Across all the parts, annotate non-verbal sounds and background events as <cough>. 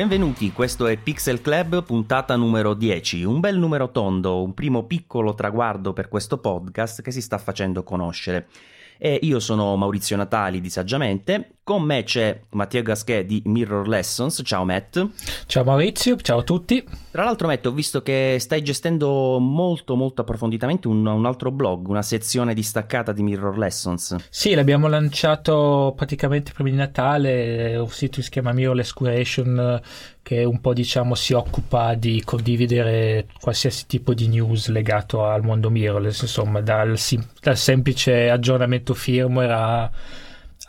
Benvenuti, questo è Pixel Club, puntata numero 10. Un bel numero tondo, un primo piccolo traguardo per questo podcast che si sta facendo conoscere. E io sono Maurizio Natali di Saggiamente, con me c'è Mattia Gasquet di Mirror Lessons. Ciao Matt. Ciao Maurizio, ciao a tutti. Tra l'altro Matt, ho visto che stai gestendo molto molto approfonditamente un, un altro blog, una sezione distaccata di Mirror Lessons. Sì, l'abbiamo lanciato praticamente prima di Natale, un sito che si chiama Mirror Less Curation che un po' diciamo si occupa di condividere qualsiasi tipo di news legato al mondo mirrorless, insomma dal, dal semplice aggiornamento firmware a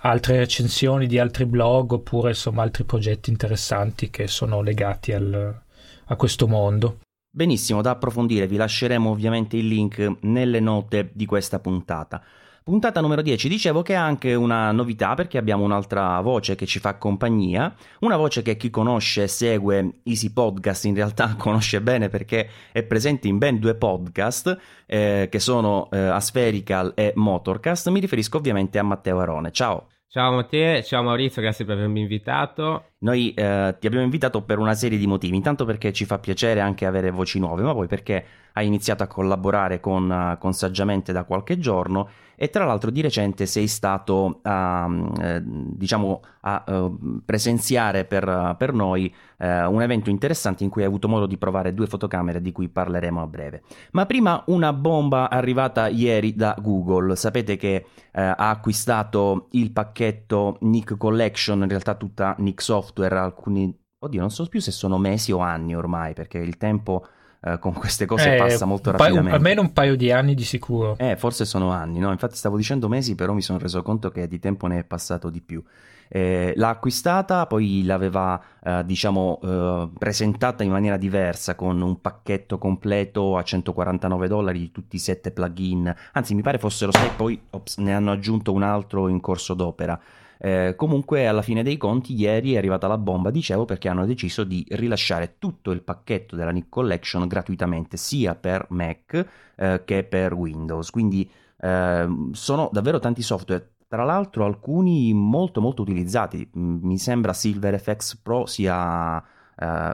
altre recensioni di altri blog oppure insomma altri progetti interessanti che sono legati al, a questo mondo. Benissimo, da approfondire, vi lasceremo ovviamente il link nelle note di questa puntata. Puntata numero 10, dicevo che è anche una novità perché abbiamo un'altra voce che ci fa compagnia, una voce che chi conosce e segue Easy Podcast in realtà <laughs> conosce bene perché è presente in ben due podcast eh, che sono eh, Aspherical e Motorcast, mi riferisco ovviamente a Matteo Arone. Ciao! Ciao Matteo, ciao Maurizio, grazie per avermi invitato. Noi eh, ti abbiamo invitato per una serie di motivi, intanto perché ci fa piacere anche avere voci nuove, ma poi perché hai iniziato a collaborare con, uh, con Saggiamente da qualche giorno e tra l'altro di recente sei stato a, eh, diciamo, a uh, presenziare per, per noi eh, un evento interessante in cui hai avuto modo di provare due fotocamere di cui parleremo a breve. Ma prima una bomba arrivata ieri da Google. Sapete che eh, ha acquistato il pacchetto Nick Collection, in realtà tutta Nick Software, alcuni... Oddio, non so più se sono mesi o anni ormai, perché il tempo eh, con queste cose eh, passa molto rapidamente. Pa- almeno un paio di anni di sicuro. Eh, forse sono anni, no? Infatti stavo dicendo mesi, però mi sono reso conto che di tempo ne è passato di più. Eh, l'ha acquistata, poi l'aveva eh, diciamo eh, presentata in maniera diversa con un pacchetto completo a 149 dollari di tutti i sette plugin, anzi mi pare fossero sei, poi ops, ne hanno aggiunto un altro in corso d'opera. Eh, comunque alla fine dei conti ieri è arrivata la bomba, dicevo, perché hanno deciso di rilasciare tutto il pacchetto della Nick Collection gratuitamente sia per Mac eh, che per Windows. Quindi eh, sono davvero tanti software. Tra l'altro alcuni molto molto utilizzati, mi sembra Silver FX Pro sia eh,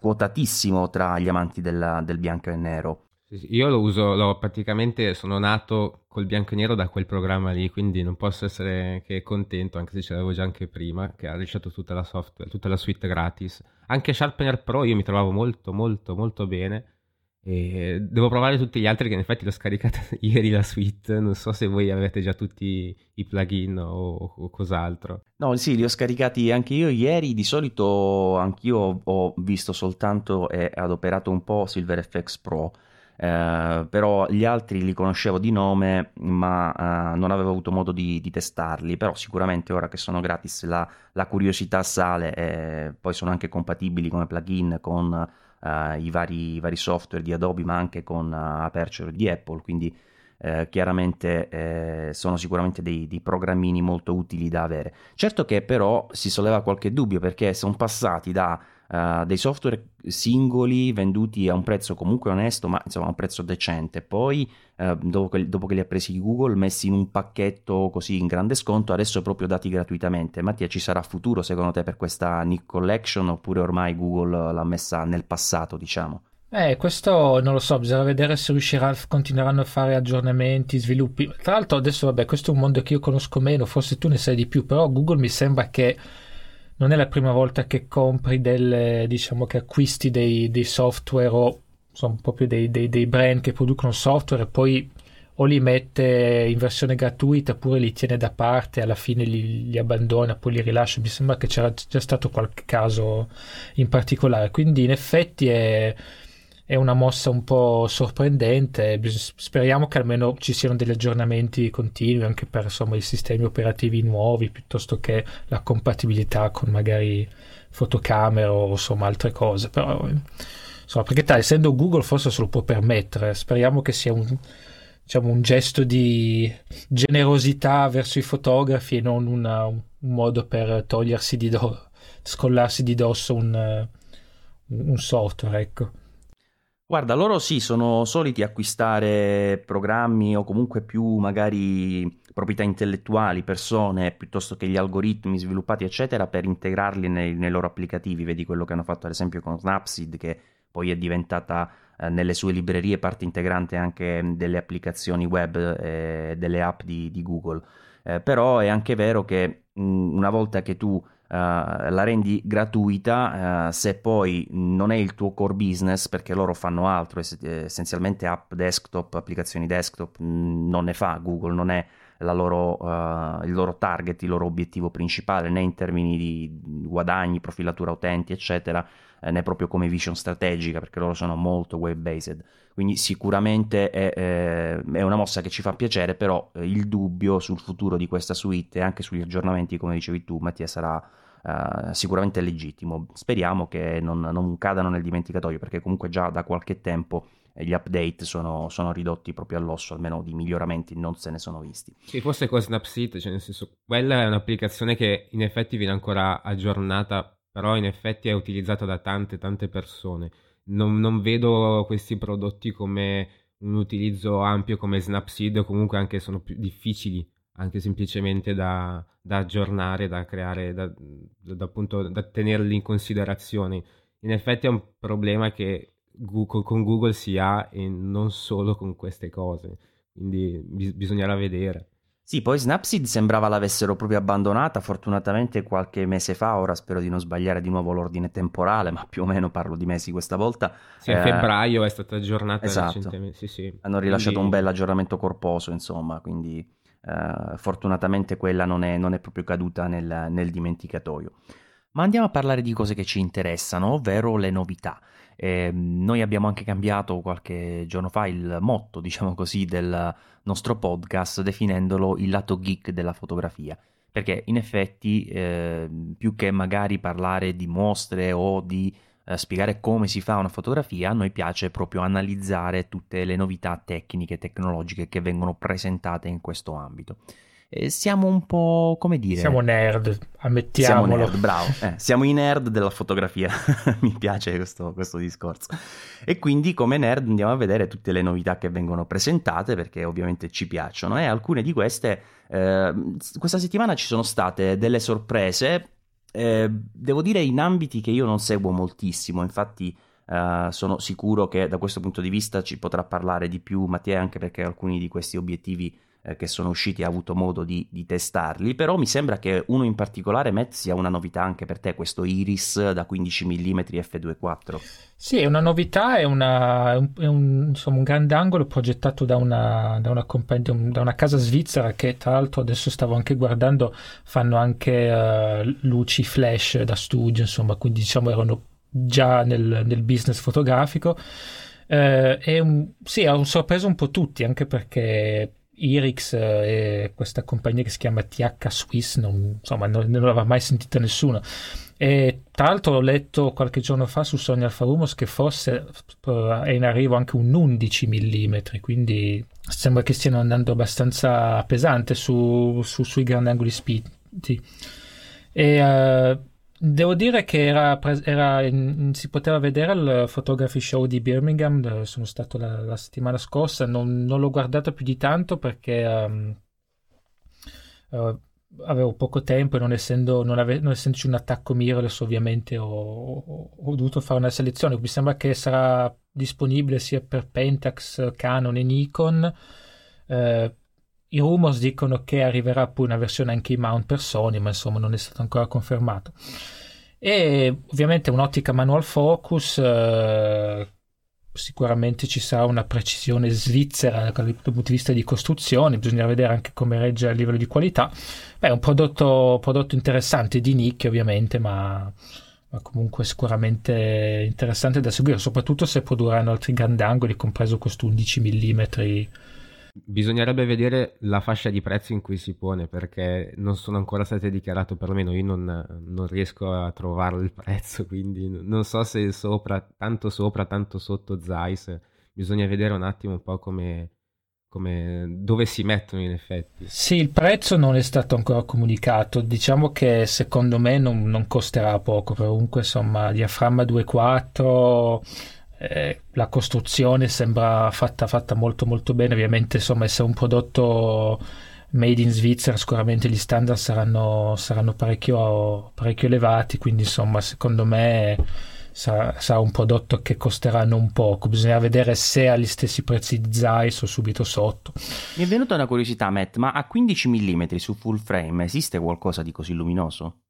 quotatissimo tra gli amanti del, del bianco e nero. Io lo uso, lo, praticamente sono nato col bianco e nero da quel programma lì, quindi non posso essere che contento, anche se ce l'avevo già anche prima, che ha rilasciato tutta la software, tutta la suite gratis. Anche Sharpener Pro io mi trovavo molto, molto, molto bene. E devo provare tutti gli altri che in effetti l'ho scaricata <laughs> ieri la suite. Non so se voi avete già tutti i plugin o, o cos'altro. No, sì, li ho scaricati anche io ieri. Di solito anch'io ho visto soltanto e adoperato un po' SilverFX Pro eh, però gli altri li conoscevo di nome ma eh, non avevo avuto modo di, di, testarli però sicuramente ora che sono gratis la, la curiosità sale e poi sono anche compatibili come plugin con eh, i vari, i, vari, software di Adobe ma anche con eh, Aperture di Apple quindi eh, chiaramente eh, sono sicuramente dei, dei, programmini molto utili da avere. Certo che però si solleva qualche dubbio perché sono passati da uh, dei software singoli venduti a un prezzo comunque onesto, ma insomma a un prezzo decente. Poi, uh, dopo, che, dopo, che, li ha presi Google, messi in un pacchetto così in grande sconto, adesso proprio dati gratuitamente. Mattia, ci sarà futuro secondo te per questa Nick Collection oppure ormai Google l'ha messa nel passato, diciamo? Eh, questo non lo so, bisogna vedere se riuscirà, continueranno a fare aggiornamenti, sviluppi. Tra l'altro adesso, vabbè, questo è un mondo che io conosco meno, forse tu ne sai di più, però Google mi sembra che non è la prima volta che compri delle, diciamo che acquisti dei, dei software o insomma, proprio dei, dei, dei, brand che producono software e poi o li mette in versione gratuita oppure li tiene da parte, alla fine li, li abbandona, poi li rilascia. Mi sembra che c'era già stato qualche caso in particolare. Quindi in effetti è è una mossa un po' sorprendente. Speriamo che almeno ci siano degli aggiornamenti continui anche per insomma, i sistemi operativi nuovi piuttosto che la compatibilità con magari fotocamere o insomma altre cose. Però insomma, perché tal, essendo Google forse se lo può permettere. Speriamo che sia un, diciamo, un gesto di generosità verso i fotografi e non una, un modo per togliersi di dosso, scollarsi di dosso un, un software, ecco. Guarda, loro sì, sono soliti acquistare programmi o comunque più magari proprietà intellettuali, persone, piuttosto che gli algoritmi sviluppati, eccetera, per integrarli nei, nei loro applicativi. Vedi quello che hanno fatto ad esempio con Snapseed, che poi è diventata eh, nelle sue librerie parte integrante anche delle applicazioni web e eh, delle app di, di Google. Eh, però è anche vero che mh, una volta che tu Uh, la rendi gratuita uh, se poi non è il tuo core business perché loro fanno altro essenzialmente app desktop applicazioni desktop non ne fa Google non è loro, uh, il loro target il loro obiettivo principale né in termini di guadagni profilatura utenti eccetera eh, né proprio come vision strategica perché loro sono molto web based quindi sicuramente è, eh, è, una mossa che ci fa piacere però il dubbio sul futuro di questa suite e anche sugli aggiornamenti come dicevi tu Mattia sarà Uh, sicuramente legittimo. Speriamo che non, non, cadano nel dimenticatoio, perché comunque già da qualche tempo gli update sono, sono, ridotti proprio all'osso, almeno di miglioramenti non se ne sono visti. Sì, forse con Snapseed, cioè nel senso, quella è un'applicazione che in effetti viene ancora aggiornata però in effetti è utilizzata da tante tante persone. Non, non vedo questi prodotti come un utilizzo ampio come Snapseed o comunque anche sono più difficili anche semplicemente da, da aggiornare, da creare, da, da, appunto, da tenerli in considerazione. In effetti è un problema che Google, con Google si ha e non solo con queste cose, quindi bis- bisognerà vedere. Sì, poi Snapseed sembrava l'avessero proprio abbandonata, fortunatamente qualche mese fa, ora spero di non sbagliare di nuovo l'ordine temporale, ma più o meno parlo di mesi questa volta. Sì, a eh, febbraio è stata aggiornata esatto. recentemente. Sì, sì. Hanno rilasciato quindi... un bel aggiornamento corposo, insomma, quindi eh, fortunatamente quella non è, non è proprio caduta nel, nel dimenticatoio. Ma andiamo a parlare di cose che ci interessano, ovvero le novità. Eh, noi abbiamo anche cambiato qualche giorno fa il motto, diciamo così, del nostro podcast, definendolo il lato geek della fotografia. Perché in effetti, eh, più che magari parlare di mostre o di eh, spiegare come si fa una fotografia, a noi piace proprio analizzare tutte le novità tecniche e tecnologiche che vengono presentate in questo ambito eh, siamo un po' come dire. Siamo nerd, ammettiamolo. Siamo nerd, bravo. Eh, siamo i nerd della fotografia. <laughs> Mi piace questo, questo, discorso. E quindi, come nerd, andiamo a vedere tutte le novità che vengono presentate perché ovviamente ci piacciono. E alcune di queste, eh, questa settimana ci sono state delle sorprese. Eh, devo dire in ambiti che io non seguo moltissimo, infatti. Uh, sono sicuro che da questo punto di vista ci potrà parlare di più Mattia anche perché alcuni di questi obiettivi eh, che sono usciti e ha avuto modo di, di, testarli, però mi sembra che uno in particolare, Matt, sia una novità anche per te, questo Iris da 15 mm f2.4. Sì, è una novità, è, una, è un, insomma, un, grande angolo progettato da una, da, una compagn- da una, casa svizzera che tra l'altro adesso stavo anche guardando, fanno anche uh, luci flash da studio, insomma, quindi diciamo erano già nel, nel business fotografico. Uh, è un, sì, ha sorpreso un po' tutti, anche perché Irix eh, e questa compagnia che si chiama TH Swiss, non, insomma, non, non l'aveva mai sentita nessuno. E tra l'altro ho letto qualche giorno fa su Sony Alfa Rumors che forse eh, è in arrivo anche un 11 mm, quindi sembra che stiano andando abbastanza pesante su, su, sui grandi angoli spinti. E uh, Devo dire che era, era si poteva vedere al Photography Show di Birmingham, sono stato la, la settimana scorsa, non, non, l'ho guardato più di tanto perché um, uh, avevo poco tempo e non, essendo, non, ave, non essendoci un attacco mirrorless ovviamente ho, ho, ho, dovuto fare una selezione. Mi sembra che sarà disponibile sia per Pentax, Canon e Nikon. Uh, i rumors dicono che arriverà poi una versione anche in mount per Sony, ma insomma non è stato ancora confermato. E ovviamente un'ottica manual focus, eh, sicuramente ci sarà una precisione svizzera dal punto di vista di costruzione, bisogna vedere anche come regge a livello di qualità. Beh, è un prodotto, prodotto interessante di nicchia ovviamente, ma, ma, comunque sicuramente interessante da seguire, soprattutto se produrranno altri grandangoli, compreso questo 11 mm Bisognerebbe vedere la fascia di prezzo in cui si pone perché non sono ancora state dichiarate, perlomeno io non, non riesco a trovare il prezzo, <laughs> quindi non so se sopra, tanto sopra, tanto sotto Zeiss. Bisogna vedere un attimo un po' come, come, dove si mettono in effetti. Sì, il prezzo non è stato ancora comunicato, diciamo che secondo me non, non costerà poco, comunque insomma diaframma 2.4 eh, la costruzione sembra fatta, fatta, molto molto bene ovviamente insomma essere un prodotto made in Svizzera sicuramente gli standard saranno, saranno parecchio, parecchio elevati, quindi insomma secondo me sarà, sarà, un prodotto che costerà non poco. Bisogna vedere se ha gli stessi prezzi di Zeiss o subito sotto. Mi è venuta una curiosità, Matt, ma a 15 mm su full frame esiste qualcosa di così luminoso?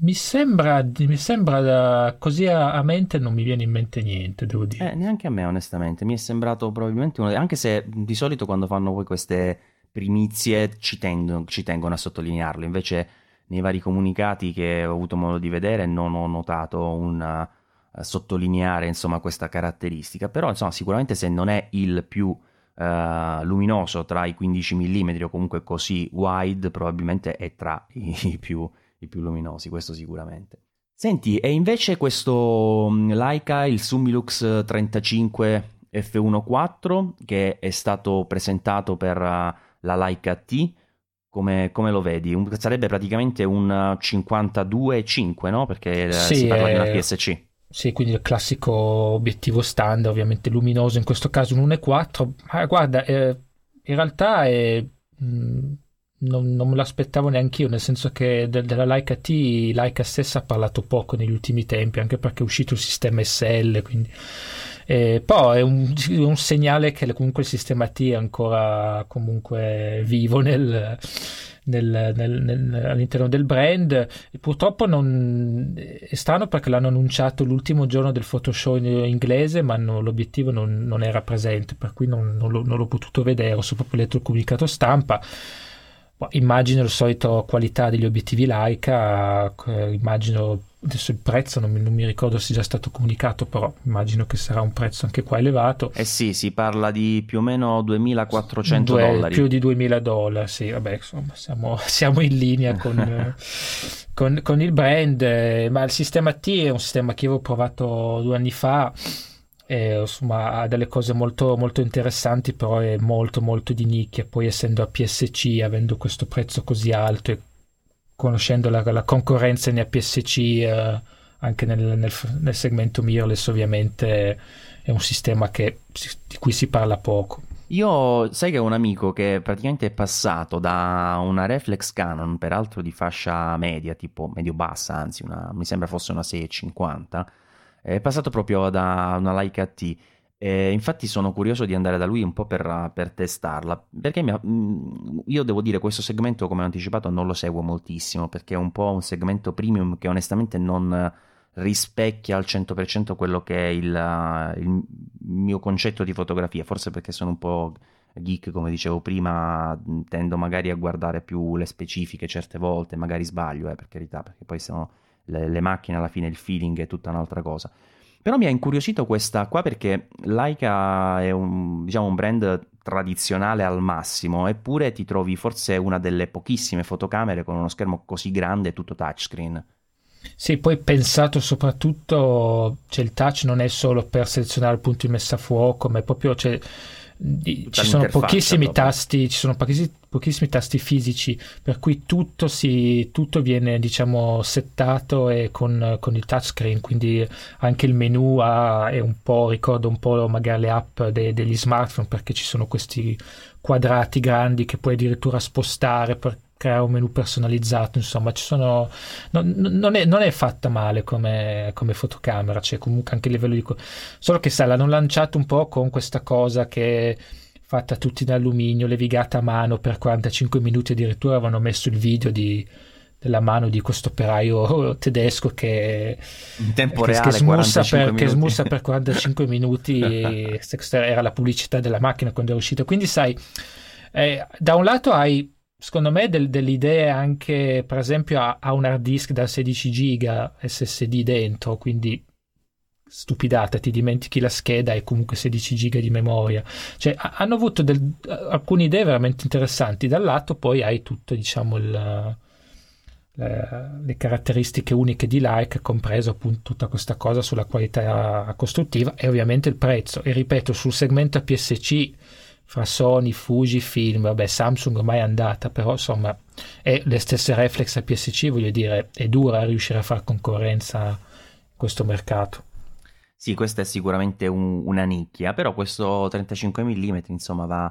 Mi sembra, mi sembra così a, a, mente non mi viene in mente niente, devo dire. Eh, neanche a me, onestamente. Mi è sembrato probabilmente uno. Anche se di solito quando fanno poi queste primizie ci tengono, ci tengono a sottolinearlo. Invece, nei vari comunicati che ho avuto modo di vedere, non ho notato una, sottolineare insomma, questa caratteristica, però insomma, sicuramente se non è il più uh, luminoso tra i 15 mm o comunque così wide, probabilmente è tra i più, i più luminosi, questo sicuramente. Senti, e invece questo mm, Leica, il Sumilux 35 F1.4, che è stato presentato per uh, la Leica T, come, come, lo vedi? Un, sarebbe praticamente un 52.5, no? Perché sì, si parla è... di una PSC. Sì, quindi il classico obiettivo standard, ovviamente luminoso, in questo caso un 1.4. Ma guarda, eh, in realtà è, mh, mm, non, non, me l'aspettavo neanche io, nel senso che de, della Leica T, Leica stessa ha parlato poco negli ultimi tempi, anche perché è uscito il sistema SL, quindi... Eh, poi è un, un, segnale che comunque il sistema T è ancora comunque vivo nel, nel, nel, all'interno del brand. Purtroppo non, è strano perché l'hanno annunciato l'ultimo giorno del Photoshop in inglese, ma no, l'obiettivo non, non, era presente, per cui non, non, l'ho, l'ho potuto vedere. Ho solo letto il comunicato stampa. Immagino la solita qualità degli obiettivi Leica, eh, immagino adesso il prezzo non mi, non mi, ricordo se è già stato comunicato, però immagino che sarà un prezzo anche qua elevato. Eh sì, si parla di più o meno 2400 Due, dollari. Più di 2000 dollari, sì, vabbè, insomma, siamo, <laughs> siamo in linea con, <laughs> con, con, il brand, eh, ma il sistema T è un sistema che avevo provato due anni fa. E, insomma, ha delle cose molto, molto interessanti, però è molto, molto di nicchia. Poi, essendo a PSC, avendo questo prezzo così alto e conoscendo la, la concorrenza in APS-C eh, anche nel, nel, nel, segmento mirrorless ovviamente è un sistema che, di cui si parla poco. Io sai che ho un amico che praticamente è passato da una reflex Canon, peraltro di fascia media, tipo medio-bassa, anzi una, mi sembra fosse una 650, è passato proprio da una Leica T. E infatti sono curioso di andare da lui un po' per, per testarla, perché mi, mm, io devo dire questo segmento, come ho anticipato, non lo seguo moltissimo, perché è un po' un segmento premium che onestamente non rispecchia al 100% quello che è il, il mio concetto di fotografia, forse perché sono un po' geek, come dicevo prima, tendo magari a guardare più le specifiche certe volte, magari sbaglio, eh, per carità, perché poi sono le, le macchine alla fine il feeling è tutta un'altra cosa. Però mi ha incuriosito questa qua perché Leica è un, diciamo, un brand tradizionale al massimo, eppure ti trovi forse una delle pochissime fotocamere con uno schermo così grande tutto touchscreen. Sì, poi pensato soprattutto, cioè il touch non è solo per selezionare il punto di messa a fuoco, ma è proprio... Cioè, ci sono pochissimi tasti, ci sono pochissimi, pochissimi, tasti fisici, per cui tutto, si, tutto viene diciamo settato e con, con, il touchscreen, quindi anche il menu ha, è un po', ricorda un po' magari le app de, degli smartphone perché ci sono questi quadrati grandi che puoi addirittura spostare per creare un menu personalizzato, insomma, ci sono, non, non, è, non, è, fatta male come, come fotocamera, cioè comunque anche a livello di... Solo che sai, l'hanno lanciato un po' con questa cosa che fatta tutti in alluminio, levigata a mano per 45 minuti, addirittura avevano messo il video di, della mano di questo operaio <laughs> tedesco che, in tempo che, reale, che, smussa per, che, smussa per, 45 <laughs> minuti era la pubblicità della macchina quando era uscita. Quindi sai eh, da un lato hai secondo me del, delle idee anche per esempio ha, ha, un hard disk da 16 giga SSD dentro quindi stupidata ti dimentichi la scheda e comunque 16 giga di memoria. Cioè hanno avuto del, alcune idee veramente interessanti. Dal lato poi hai tutto diciamo il, le, le caratteristiche uniche di Like compreso appunto tutta questa cosa sulla qualità costruttiva e ovviamente il prezzo. E ripeto sul segmento APS-C fra Sony, Fuji, Film, vabbè Samsung ormai è andata, però insomma è le stesse reflex a PSC, voglio dire, è dura riuscire a fare concorrenza in questo mercato. Sì, questa è sicuramente un, una nicchia, però questo 35 mm insomma va,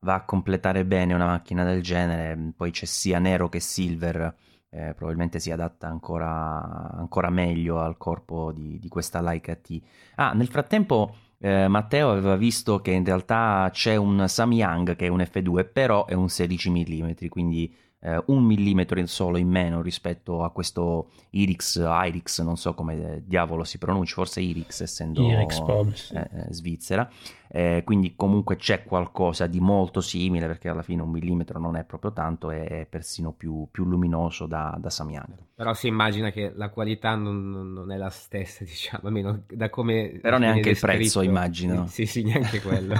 va a completare bene una macchina del genere, poi c'è sia nero che silver, eh, probabilmente si adatta ancora, ancora meglio al corpo di, di, questa Leica T. Ah, nel frattempo eh, Matteo aveva visto che in realtà c'è un Samyang che è un F2, però è un 16 mm, quindi eh, un millimetro in solo in meno rispetto a questo Irix, Irix, non so come diavolo si pronuncia, forse Irix essendo Irix, eh, eh svizzera. Eh, quindi comunque c'è qualcosa di molto simile perché alla fine un millimetro non è proprio tanto, è persino più, più luminoso da, da Samyang. Però si immagina che la qualità non, non è la stessa, <laughs> diciamo, almeno da come... Però neanche il prezzo, immagino. Sì, sì, neanche quello.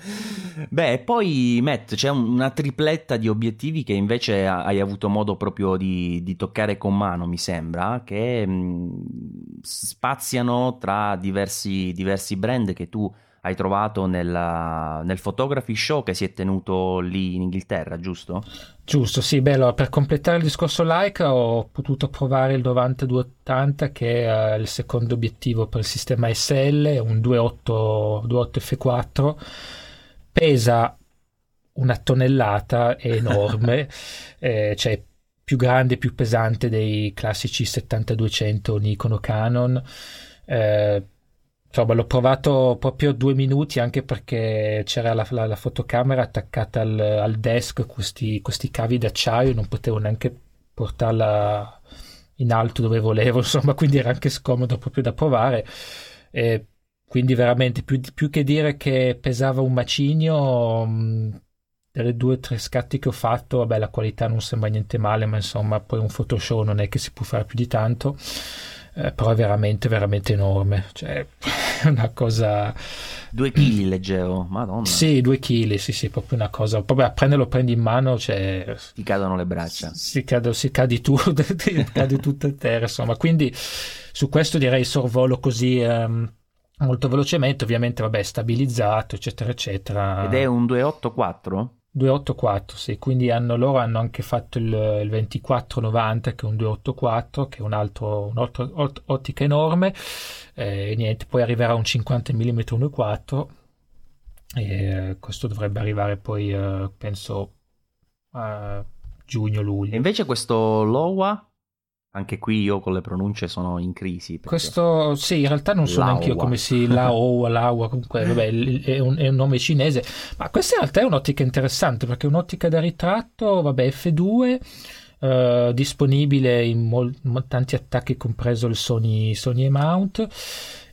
<laughs> Beh, poi Matt, c'è una tripletta di obiettivi che invece hai avuto modo proprio di, di toccare con mano, mi sembra, che mh, spaziano tra diversi, diversi brand che tu hai trovato nella, nel Photography Show che si è tenuto lì in Inghilterra, giusto? Giusto, sì, bello. Per completare il discorso Leica ho potuto provare il 9280 che è il secondo obiettivo per il sistema SL, un 28, 28 F4, pesa una tonnellata, è <laughs> enorme, eh, cioè più grande, più pesante dei classici 7200 Nikon o Canon. Eh, Insomma, l'ho provato proprio due minuti anche perché c'era la, la, la fotocamera attaccata al, al desk, questi, questi, cavi d'acciaio, non potevo neanche portarla in alto dove volevo, <laughs> insomma, quindi era anche scomodo proprio da provare. E quindi veramente più, più, che dire che pesava un macigno, mh, delle due o tre scatti che ho fatto, vabbè, la qualità non sembra niente male, ma insomma, poi un Photoshop non è che si può fare più di tanto eh, però è veramente veramente enorme. Cioè è <laughs> una cosa due chili leggevo madonna. Sì due chili sì sì proprio una cosa. Proprio a prenderlo prendi in mano cioè ti cadono le braccia. si, cade, si cadi tu <laughs> cadi tutto a terra insomma. Quindi su questo direi sorvolo così um, molto velocemente. Ovviamente vabbè stabilizzato eccetera eccetera. Ed è un 284 284, sì, quindi hanno, loro hanno anche fatto il, il 2490 che è un 284, che è un un'ottica enorme, eh, e niente, poi arriverà un 50 mm 1.4 e questo dovrebbe arrivare poi, eh, penso, a giugno-luglio. E invece questo Lowa anche qui io con le pronunce sono in crisi. Questo sì, in realtà non so neanche io come si Lao, Laua, comunque vabbè, è un, è un, nome cinese, ma questa in realtà è un'ottica interessante perché è un'ottica da ritratto, vabbè, F2 eh, disponibile in mol- tanti attacchi, compreso il Sony, Sony mount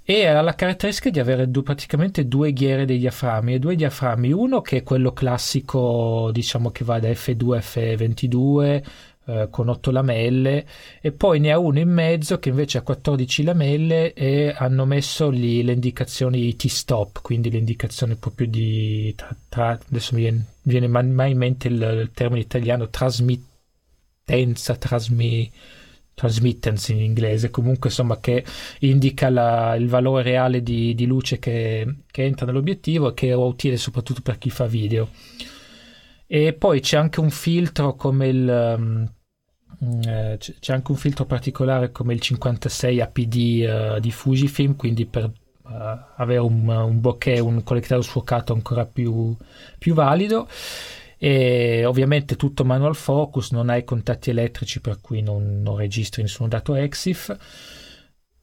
e ha la caratteristica di avere due, praticamente due ghiere dei diaframmi, e due diaframmi, uno che è quello classico, diciamo che va da F2 a F22 eh, con 8 lamelle e poi ne ha uno in mezzo che invece ha 14 lamelle e hanno messo lì le indicazioni T-stop, quindi le indicazioni proprio di tra, tra, adesso mi viene, viene mai in mente il, il termine italiano trasmittenza, trasmi, transmittance in inglese, comunque insomma che indica la, il valore reale di, di luce che, che, entra nell'obiettivo e che è utile soprattutto per chi fa video. E poi c'è anche un filtro come il. Um, c'è anche un filtro particolare come il 56 APD uh, di Fujifilm, quindi per uh, avere un, un bokeh, un collectato sfuocato ancora più, più valido e ovviamente tutto manual focus, non hai contatti elettrici per cui non, non registri nessun dato EXIF.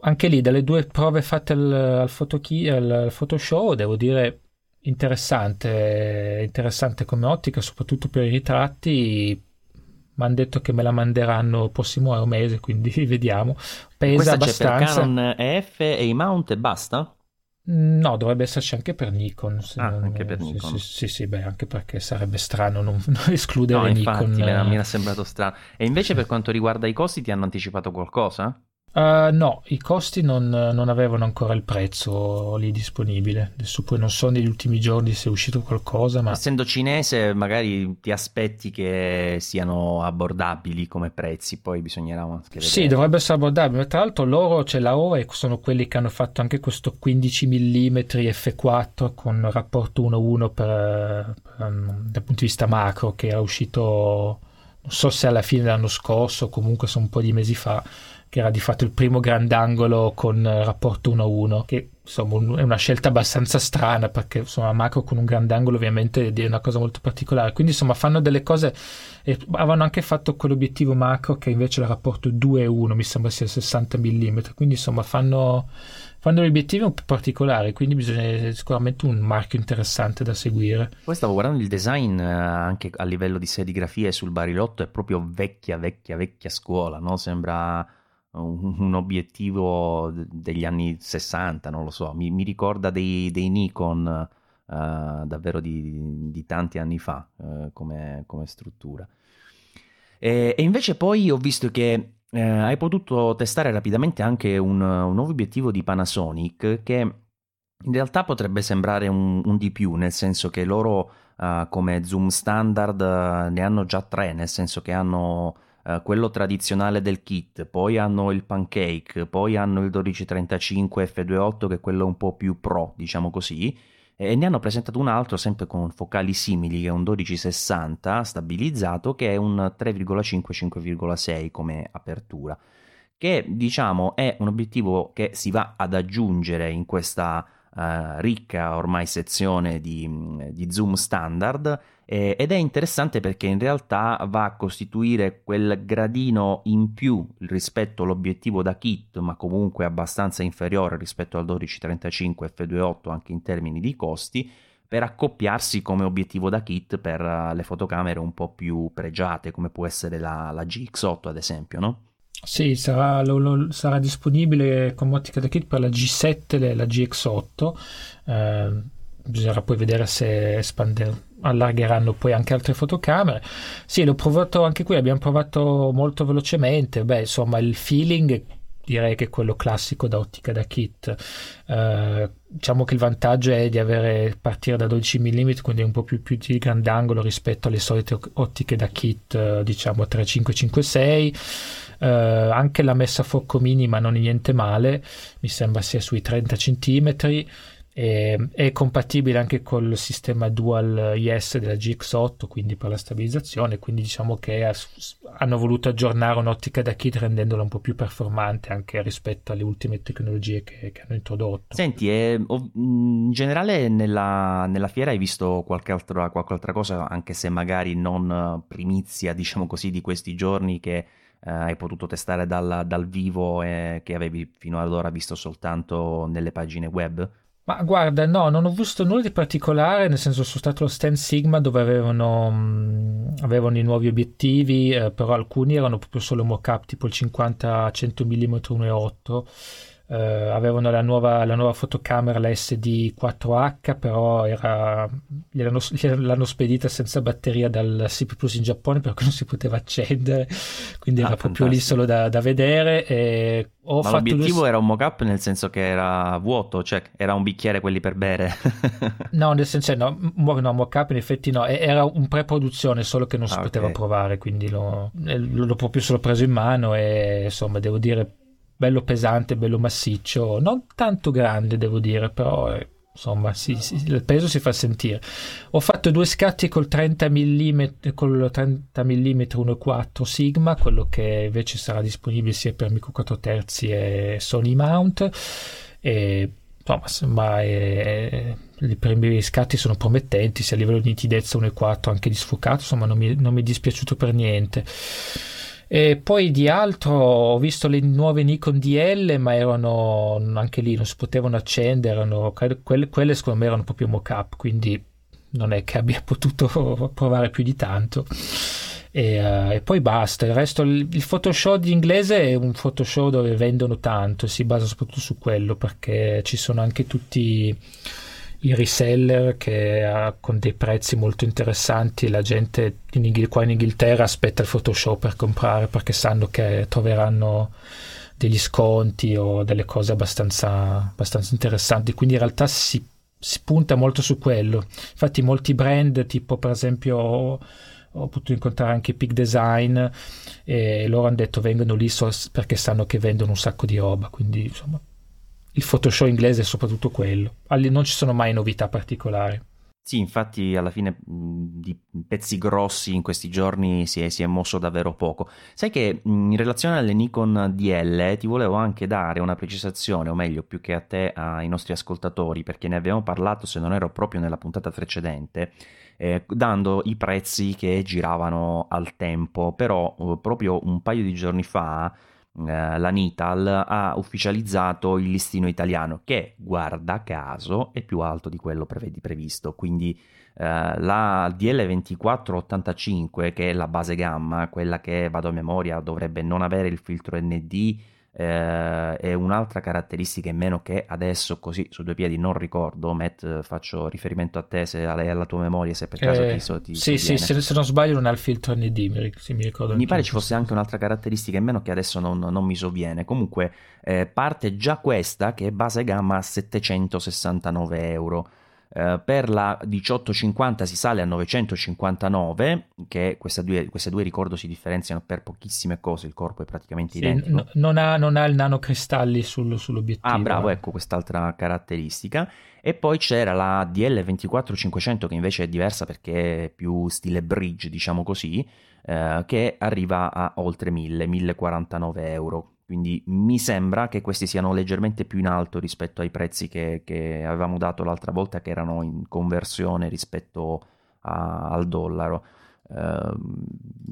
Anche lì, dalle due prove fatte al, al, photokey, al Photoshop, devo dire interessante, interessante come ottica, soprattutto per i ritratti. Mi hanno detto che me la manderanno il prossimo mese, quindi <laughs> vediamo. Pesa Questa abbastanza. C'è per Canon EF e i mount e basta? No, dovrebbe esserci anche per Nikon. ah, non... anche per Nikon. Sì, sì, sì, beh, anche perché sarebbe strano non, <laughs> non escludere no, infatti, Nikon. Mi era sembrato strano. E invece per quanto riguarda i costi ti hanno anticipato qualcosa? Uh, no, i costi non, non, avevano ancora il prezzo lì disponibile. Adesso poi non so negli ultimi giorni se è uscito qualcosa, ma... Essendo cinese magari ti aspetti che siano abbordabili come prezzi, poi bisognerà anche vedere. Sì, dovrebbe essere abbordabile. Tra l'altro loro, c'è la ora, sono quelli che hanno fatto anche questo 15 mm f4 con rapporto 1-1 per, per, um, dal punto di vista macro, che era uscito, non so se alla fine dell'anno scorso, comunque sono un po' di mesi fa che era di fatto il primo grandangolo con rapporto 1-1, che insomma, è una scelta abbastanza strana perché insomma macro con un grandangolo ovviamente è una cosa molto particolare. Quindi insomma fanno delle cose e avevano anche fatto quell'obiettivo macro che invece era rapporto 2-1 mi sembra sia 60 mm quindi insomma fanno, fanno degli obiettivi un po' particolari quindi bisogna sicuramente un marchio interessante da seguire. Poi stavo guardando il design eh, anche a livello di serigrafie sul barilotto è proprio vecchia vecchia vecchia scuola no? sembra un, un, obiettivo degli anni 60, non lo so, mi, mi ricorda dei, dei Nikon uh, davvero di, di, tanti anni fa uh, come, come, struttura. E, e, invece poi ho visto che uh, hai potuto testare rapidamente anche un, un, nuovo obiettivo di Panasonic che in realtà potrebbe sembrare un, un di più, nel senso che loro come zoom standard ne hanno già tre, nel senso che hanno eh, quello tradizionale del kit, poi hanno il pancake, poi hanno il 1235 F28 che è quello un po' più pro, diciamo così, e ne hanno presentato un altro sempre con focali simili che è un 1260 stabilizzato che è un 3,5-5,6 come apertura che diciamo è un obiettivo che si va ad aggiungere in questa uh, ricca ormai sezione di, di zoom standard eh, ed è interessante perché in realtà va a costituire quel gradino in più rispetto all'obiettivo da kit ma comunque abbastanza inferiore rispetto al 1235 f2.8 anche in termini di costi per accoppiarsi come obiettivo da kit per uh, le fotocamere un po' più pregiate come può essere la, la GX8 ad esempio no? Sì, sarà, lo, lo, sarà, disponibile come ottica da kit per la G7 e la GX8. Eh, bisognerà poi vedere se espande, allargheranno poi anche altre fotocamere. Sì, l'ho provato anche qui, abbiamo provato molto velocemente. Beh, insomma, il feeling direi che è quello classico da ottica da kit. Eh, diciamo che il vantaggio è di avere partire da 12 mm, quindi un po' più, più di grandangolo rispetto alle solite ottiche da kit, eh, diciamo 3556 eh, anche la messa a fuoco minima non è niente male, mi sembra sia sui 30 cm. E, è compatibile anche col sistema dual IS della GX8 quindi per la stabilizzazione quindi diciamo che ha, hanno voluto aggiornare un'ottica da kit rendendola un po' più performante anche rispetto alle ultime tecnologie che, che hanno introdotto senti eh, in generale nella, nella, fiera hai visto qualche altra, qualche altra cosa anche se magari non primizia diciamo così di questi giorni che eh, hai potuto testare dal, dal vivo e che avevi fino ad ora visto soltanto nelle pagine web? Ma guarda, no, non ho visto nulla di particolare, nel senso sono stato allo stand Sigma dove avevano, mh, avevano i nuovi obiettivi, eh, però alcuni erano proprio solo mock-up, tipo il 50-100 mm 1.8 Uh, avevano la nuova, la nuova, fotocamera, la SD 4H, però era, gliel'hanno, gliel'hanno, spedita senza batteria dal CP Plus in Giappone perché non si poteva accendere, quindi ah, era fantastico. proprio lì solo da, da vedere. E ho Ma l'obiettivo due... era un mock-up nel senso che era vuoto, cioè era un bicchiere quelli per bere. no, <laughs> nel senso no, no mock-up in effetti no, era un pre-produzione solo che non si ah, poteva okay. provare, quindi l'ho, l'ho proprio solo preso in mano e insomma devo dire bello pesante, bello massiccio, non tanto grande devo dire, però eh, insomma sì, sì, il peso si fa sentire. Ho fatto due scatti col 30 mm, col 30 mm 1.4 Sigma, quello che invece sarà disponibile sia per micro 4 terzi e Sony Mount. E insomma, è, i primi scatti sono promettenti, sia a livello di nitidezza 1.4 anche di sfocato, insomma non mi, non mi è dispiaciuto per niente. E poi di altro ho visto le nuove Nikon DL, ma erano anche lì, non si potevano accendere, erano, quelle, quelle secondo me erano proprio mock-up, quindi non è che abbia <laughs> potuto provare più di tanto. E, uh, e, poi basta. Il resto, il, il Photoshop inglese è un Photoshop dove vendono tanto, si basa soprattutto su quello perché ci sono anche tutti i reseller che ha, con dei prezzi molto interessanti la gente in Inghil- qua in Inghilterra aspetta il Photoshop per comprare perché sanno che troveranno degli sconti o delle cose abbastanza, abbastanza interessanti. Quindi in realtà si, si, punta molto su quello. Infatti molti brand tipo per esempio ho, potuto incontrare anche Peak Design e loro hanno detto vengono lì perché sanno che vendono un sacco di roba. Quindi insomma il Photoshop inglese è soprattutto quello. Non ci sono mai novità particolari. Sì, infatti alla fine di pezzi grossi in questi giorni si è, si è, mosso davvero poco. Sai che in relazione alle Nikon DL ti volevo anche dare una precisazione, o meglio più che a te, ai nostri ascoltatori, perché ne abbiamo parlato se non ero proprio nella puntata precedente, eh, dando i prezzi che giravano al tempo, però eh, proprio un paio di giorni fa la Nital ha ufficializzato il listino italiano che, guarda caso, è più alto di quello previsto. Quindi eh, la DL2485, che è la base gamma, quella che vado a memoria dovrebbe non avere il filtro ND eh, e un'altra caratteristica in meno che adesso così su due piedi non ricordo Matt faccio riferimento a te se alla tua memoria se per caso eh, ti, so, ti sì sì se, se, non sbaglio non ha il filtro ND mi, se mi ricordo mi pare ci fosse anche un'altra caratteristica in meno che adesso non, non mi sovviene comunque eh, parte già questa che è base gamma a 769 euro eh, per la 1850 si sale a 959, che queste due, queste due ricordo si differenziano per pochissime cose, il corpo è praticamente sì, identico. N- non, ha, non, ha, il nanocristalli sul, sull'obiettivo. Ah, bravo, ecco quest'altra caratteristica. E poi c'era la DL24500 che invece è diversa perché è più stile bridge, diciamo così, eh, che arriva a oltre 1000, 1049 euro quindi mi sembra che questi siano leggermente più in alto rispetto ai prezzi che, che avevamo dato l'altra volta, che erano in conversione rispetto a, al dollaro. Uh,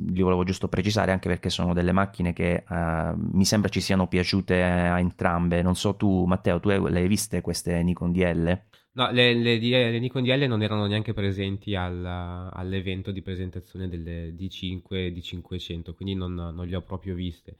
li volevo giusto precisare anche perché sono delle macchine che uh, mi sembra ci siano piaciute a entrambe. Non so tu, Matteo, tu le hai viste queste Nikon DL? No, le, le, le Nikon DL non erano neanche presenti al, all'evento di presentazione delle D5 e D500, quindi non, non le ho proprio viste.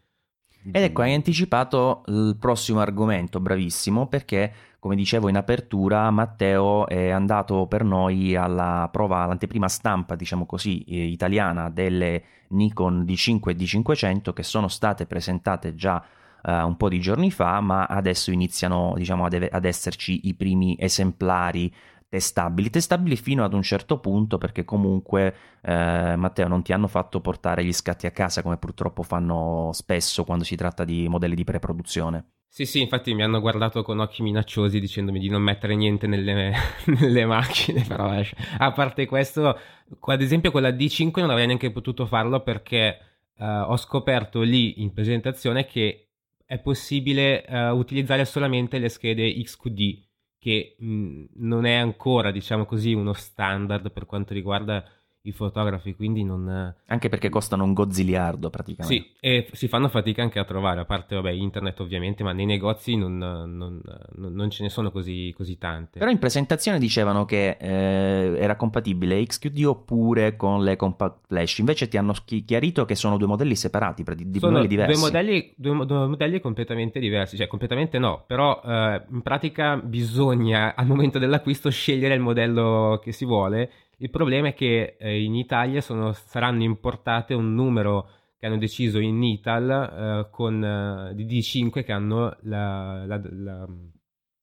Ed ecco, hai anticipato il prossimo argomento, bravissimo, perché come dicevo in apertura, Matteo è andato per noi alla prova, all'anteprima stampa, diciamo così, eh, italiana delle Nikon D5 e D500 che sono state presentate già uh, un po' di giorni fa, ma adesso iniziano diciamo, ad, ad esserci i primi esemplari testabili, testabili fino ad un certo punto perché comunque eh, Matteo non ti hanno fatto portare gli scatti a casa come purtroppo fanno spesso quando si tratta di modelli di preproduzione. Sì, sì, infatti mi hanno guardato con occhi minacciosi dicendomi di non mettere niente nelle, <laughs> nelle macchine, però a parte questo, ad esempio con la D5 non avrei neanche potuto farlo perché uh, ho scoperto lì in presentazione che è possibile uh, utilizzare solamente le schede XQD che mh, non è ancora, diciamo così, uno standard per quanto riguarda i fotografi, quindi non... Anche perché costano un gozziliardo praticamente. Sì, e si fanno fatica anche a trovare, a parte vabbè, internet ovviamente, ma nei negozi non, non, non ce ne sono così, così, tante. Però in presentazione dicevano che eh, era compatibile XQD oppure con le compact flash, invece ti hanno chiarito che sono due modelli separati, di sono modelli diversi. Due modelli, due, due modelli completamente diversi, cioè completamente no, però eh, in pratica bisogna al momento dell'acquisto scegliere il modello che si vuole il problema è che eh, in Italia sono, saranno importate un numero che hanno deciso in Ital eh, con, eh, di D5 che hanno la, la, la,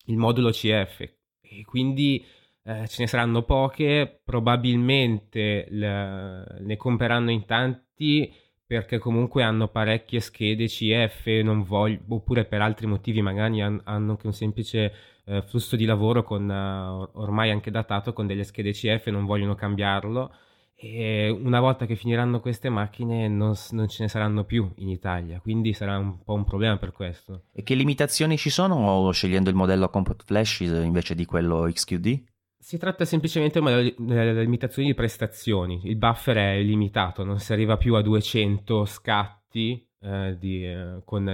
il modulo CF e quindi eh, ce ne saranno poche, probabilmente ne compreranno in tanti perché comunque hanno parecchie schede CF voglio, oppure per altri motivi magari hanno anche un semplice eh, flusso di lavoro con, uh, ormai anche datato con delle schede CF, non vogliono cambiarlo e una volta che finiranno queste macchine non, non, ce ne saranno più in Italia, quindi sarà un po' un problema per questo. E che limitazioni ci sono scegliendo il modello Compact Flash invece di quello XQD? Si tratta semplicemente delle limitazioni di prestazioni, il buffer è limitato, non si arriva più a 200 scatti eh, di, eh, con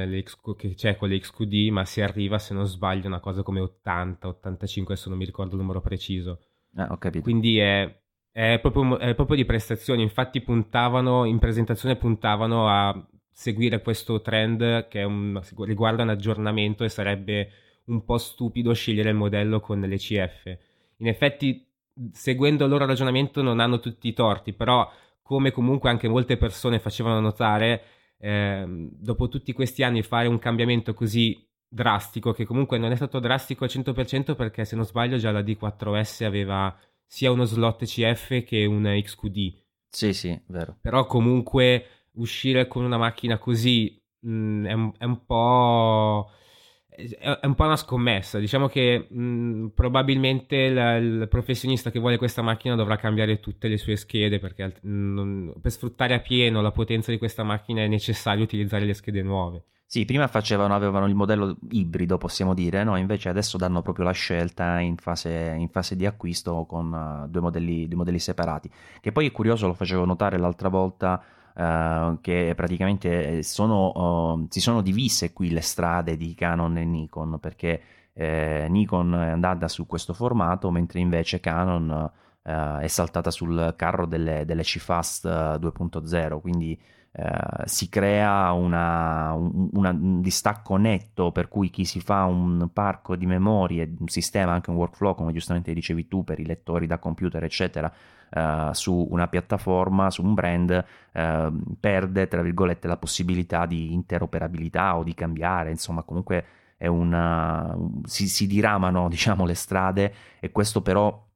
che c'è con le XQD, ma si arriva, se non sbaglio, a una cosa come 80, 85, adesso non mi ricordo il numero preciso. Ah, ho capito. Quindi è, è, proprio, è proprio di prestazioni, infatti puntavano, in presentazione puntavano a seguire questo trend che un, riguarda un aggiornamento e sarebbe un po' stupido scegliere il modello con le CF. In effetti, seguendo il loro ragionamento, non hanno tutti i torti, però come comunque anche molte persone facevano notare, eh, dopo tutti questi anni fare un cambiamento così drastico, che comunque non è stato drastico al 100% perché se non sbaglio già la D4S aveva sia uno slot CF che un XQD. Sì, sì, vero. Però comunque uscire con una macchina così mh, mm, è, un, è, un, po'... è un po' una scommessa. Diciamo che mh, probabilmente il, il, professionista che vuole questa macchina dovrà cambiare tutte le sue schede perché non, per sfruttare a pieno la potenza di questa macchina è necessario utilizzare le schede nuove. Sì, prima facevano, avevano il modello ibrido, possiamo dire, no? Invece adesso danno proprio la scelta in fase, in fase di acquisto con uh, due, modelli, due modelli separati. Che poi è curioso, lo facevo notare l'altra volta Uh, che praticamente sono, uh, si sono divise qui le strade di Canon e Nikon perché eh, Nikon è andata su questo formato mentre invece Canon uh, è saltata sul carro delle, delle CFast 2.0 quindi si crea una, un, un, distacco netto per cui chi si fa un parco di memorie, un sistema, anche un workflow come giustamente dicevi tu per i lettori da computer eccetera uh, su una piattaforma, su un brand, uh, perde tra virgolette la possibilità di interoperabilità o di cambiare, insomma comunque è una, si, si diramano <laughs> diciamo le strade e questo però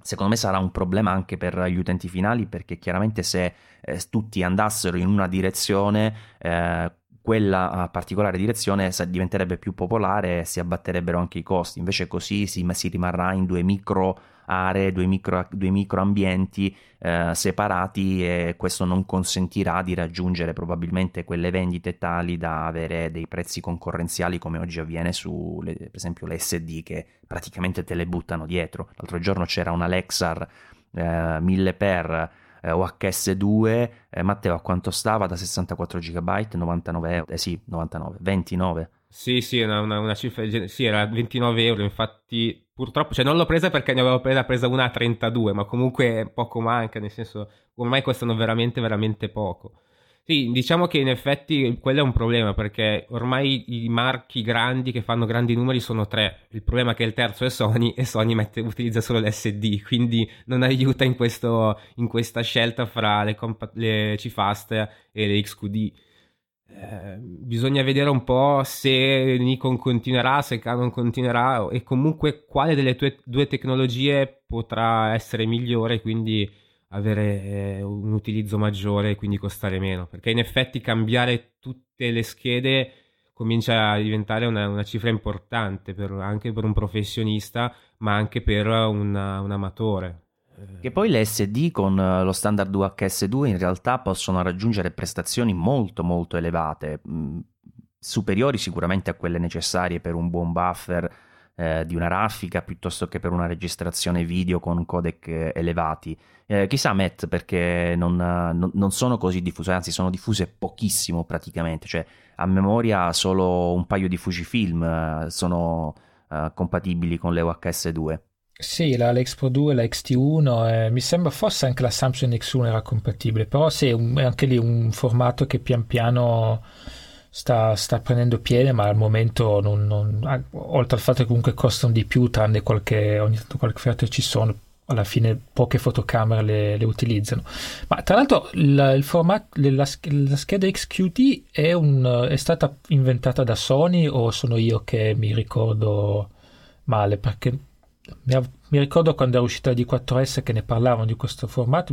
secondo me sarà un problema anche per gli utenti finali perché chiaramente se eh, tutti andassero in una direzione eh, quella particolare direzione diventerebbe più popolare e si abbatterebbero anche i costi. Invece così si, si rimarrà in due micro aree, due micro, due micro ambienti eh, separati e questo non consentirà di raggiungere probabilmente quelle vendite tali da avere dei prezzi concorrenziali come oggi avviene su le, per esempio le SD che praticamente te le buttano dietro. L'altro giorno c'era una Lexar eh, 1000 per eh, OHS2, eh, Matteo a quanto stava da 64 GB? 99 euro, eh sì, 99, 29. Sì, sì, una, una, una cifra, sì, era 29 euro, infatti purtroppo, cioè non l'ho presa perché ne avevo presa, presa una a 32, ma comunque poco manca, nel senso, ormai costano veramente, veramente poco. Sì, diciamo che in effetti quello è un problema perché ormai i marchi grandi che fanno grandi numeri sono tre. Il problema è che il terzo è Sony e Sony mette, utilizza solo l'SD, quindi non aiuta in, questo, in questa scelta fra le, compa- le CFast e le XQD. Eh, bisogna vedere un po' se Nikon continuerà, se Canon continuerà e comunque quale delle tue due tecnologie potrà essere migliore, quindi avere eh, un utilizzo maggiore e quindi costare meno. Perché in effetti cambiare tutte le schede comincia a diventare una, una cifra importante per, anche per un professionista, ma anche per una, un amatore. Che poi le SD con eh, lo standard UHS2 in realtà possono raggiungere prestazioni molto molto elevate, mm, superiori sicuramente a quelle necessarie per un buon buffer eh, di una raffica piuttosto che per una registrazione video con codec elevati. Eh, chissà Matt perché non, non, non, sono così diffuse, anzi sono diffuse pochissimo praticamente, cioè a memoria solo un paio di Fujifilm eh, sono eh, compatibili con le UHS2. Sì, la, la X-Pro 2, la XT1, eh, mi sembra forse anche la Samsung X1 era compatibile, però sì, un, è anche lì un formato che pian piano sta, sta prendendo piede, ma al momento, non, non, oltre al fatto che comunque costano di più, tranne qualche, ogni tanto qualche offerta ci sono, alla fine poche fotocamere le, le utilizzano. Ma tra l'altro la, il formato, la, la scheda XQT è, un, è stata inventata da Sony o sono io che mi ricordo male? Perché mi, ricordo quando era uscita la D4S che ne parlavano di questo formato,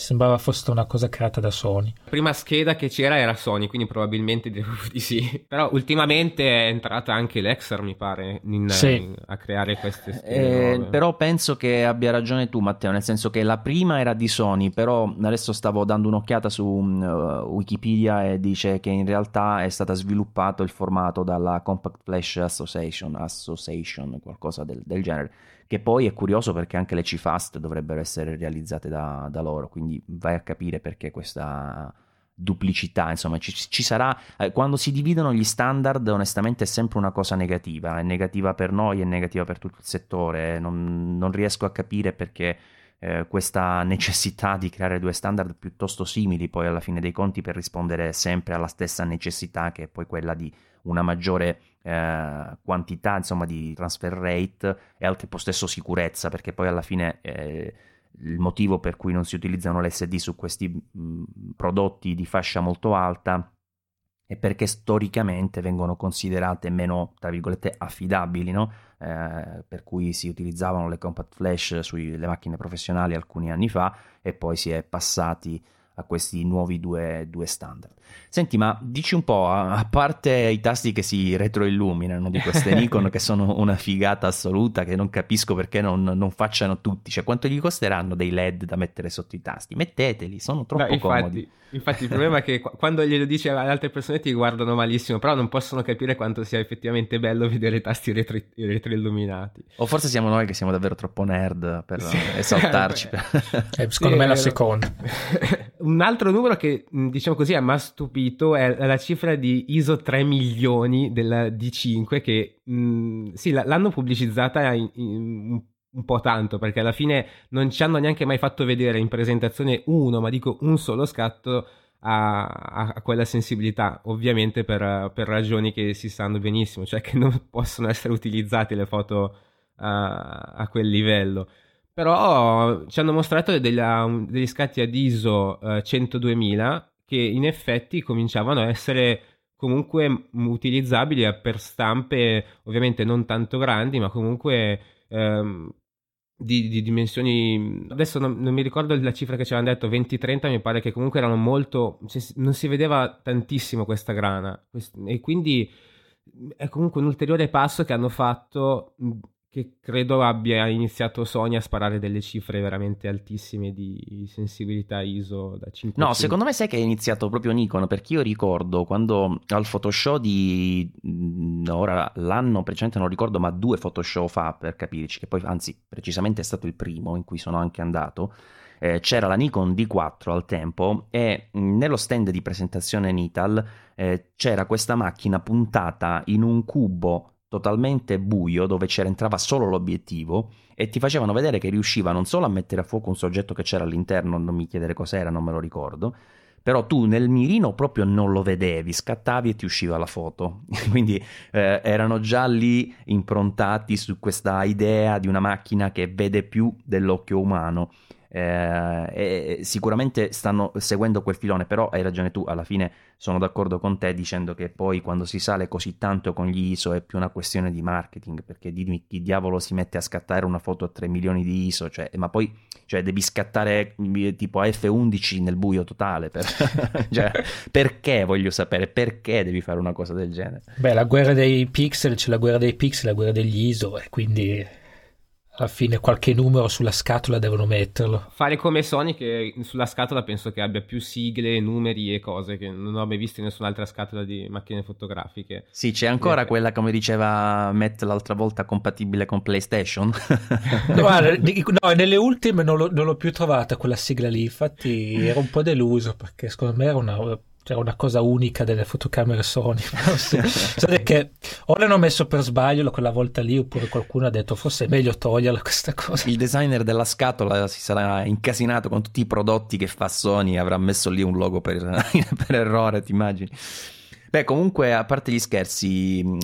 sembrava fosse una cosa creata da Sony. La prima scheda che c'era era Sony, quindi probabilmente <laughs> di sì. Però ultimamente è entrata anche l'Exar, mi pare, in, sì. in, a creare queste schede. Eh, però penso che abbia ragione tu, Matteo, nel senso che la prima era di Sony, però adesso stavo dando un'occhiata su uh, Wikipedia e dice che in realtà è stato sviluppato il formato dalla Compact Flash Association, Association qualcosa del, del genere che poi è curioso perché anche le CFast dovrebbero essere realizzate da, da loro, quindi vai a capire perché questa duplicità, insomma, ci, ci sarà eh, quando si dividono gli standard, onestamente è sempre una cosa negativa, è negativa per noi, è negativa per tutto il settore, non, non riesco a capire perché eh, questa <laughs> necessità di creare due standard piuttosto simili poi alla fine dei conti per rispondere sempre alla stessa necessità che è poi quella di una maggiore eh, quantità insomma, di transfer rate e al tempo stesso sicurezza, perché poi alla fine eh, il motivo per cui non si utilizzano l'SD su questi mh, prodotti di fascia molto alta è perché storicamente vengono considerate meno, tra virgolette, affidabili, no? eh, per cui si utilizzavano le compact flash sulle macchine professionali alcuni anni fa e poi si è passati a questi nuovi due, due, standard. Senti, ma dici un po', a, parte i tasti che si retroilluminano di queste <laughs> Nikon, che sono una figata assoluta, che non capisco perché non, non, facciano tutti, cioè quanto gli costeranno dei LED da mettere sotto i tasti? Metteteli, sono troppo no, infatti, comodi. Infatti il problema è che quando glielo dici ad altre persone ti guardano malissimo, però non possono capire quanto sia effettivamente bello vedere i tasti retro, retroilluminati. O forse siamo noi che siamo davvero troppo nerd per sì. <laughs> esaltarci. eh, secondo sì, me è la seconda. <laughs> Un altro numero che diciamo così mi ha stupito è la cifra di ISO 3 milioni della D5 che mh, sì, l'hanno pubblicizzata in, in, un po' tanto perché alla fine non ci hanno neanche mai fatto vedere in presentazione uno, ma dico un solo scatto a, a quella sensibilità, ovviamente per, per, ragioni che si sanno benissimo, cioè che non <laughs> possono essere utilizzate le foto a, a quel livello. Però ci hanno mostrato degli, degli scatti ad ISO eh, 102.000 che in effetti cominciavano a essere comunque utilizzabili per stampe ovviamente non tanto grandi, ma comunque ehm, di, di, dimensioni adesso non, non, mi ricordo la cifra che ci avevano detto 20-30 mi pare che comunque erano molto cioè, non si vedeva tantissimo questa grana. E quindi è comunque un ulteriore passo che hanno fatto che credo abbia iniziato Sony a sparare delle cifre veramente altissime di sensibilità ISO da 5 No, secondo me sai che è iniziato proprio Nikon, perché io ricordo quando al Photoshop di ora l'anno precedente non ricordo, ma due Photoshop fa per capirci, che poi anzi precisamente è stato il primo in cui sono anche andato. Eh, c'era la Nikon D4 al tempo e nello stand di presentazione Nital eh, c'era questa macchina puntata in un cubo totalmente buio dove c'entrava solo l'obiettivo e ti facevano vedere che riusciva non solo a mettere a fuoco un soggetto che c'era all'interno, non mi chiedere cos'era, non me lo ricordo, però tu nel mirino proprio non lo vedevi, scattavi e ti usciva la foto. <laughs> Quindi eh, erano già lì improntati su questa idea di una macchina che vede più dell'occhio umano eh, sicuramente stanno seguendo quel filone, però hai ragione tu, alla fine sono d'accordo con te dicendo che poi quando si sale così tanto con gli ISO è più una questione di marketing, perché dimmi chi diavolo si mette a scattare una foto a 3 milioni di ISO, cioè, ma poi cioè, devi scattare tipo a F11 nel buio totale, per, <laughs> cioè, perché voglio sapere, perché devi fare una cosa del genere? Beh, la guerra dei pixel, c'è la guerra dei pixel, la guerra degli ISO e quindi alla fine qualche numero sulla scatola devono metterlo. Fare come Sony che sulla scatola penso che abbia più sigle, numeri e cose che non ho mai visto in nessun'altra scatola di macchine fotografiche. Sì, c'è ancora eh. quella come diceva Matt l'altra volta compatibile con PlayStation. <laughs> Guarda, no, nelle ultime non, non l'ho più trovata quella sigla lì, infatti ero un po' deluso perché secondo me era una cioè una cosa unica delle fotocamere Sony. Cioè <laughs> che o l'hanno messo per sbaglio quella volta lì, oppure qualcuno ha detto forse è meglio toglierla questa cosa. Il designer della scatola si sarà incasinato con tutti i prodotti che fa Sony, avrà messo lì un logo per, <laughs> per errore, ti immagini? Beh, comunque, a parte gli scherzi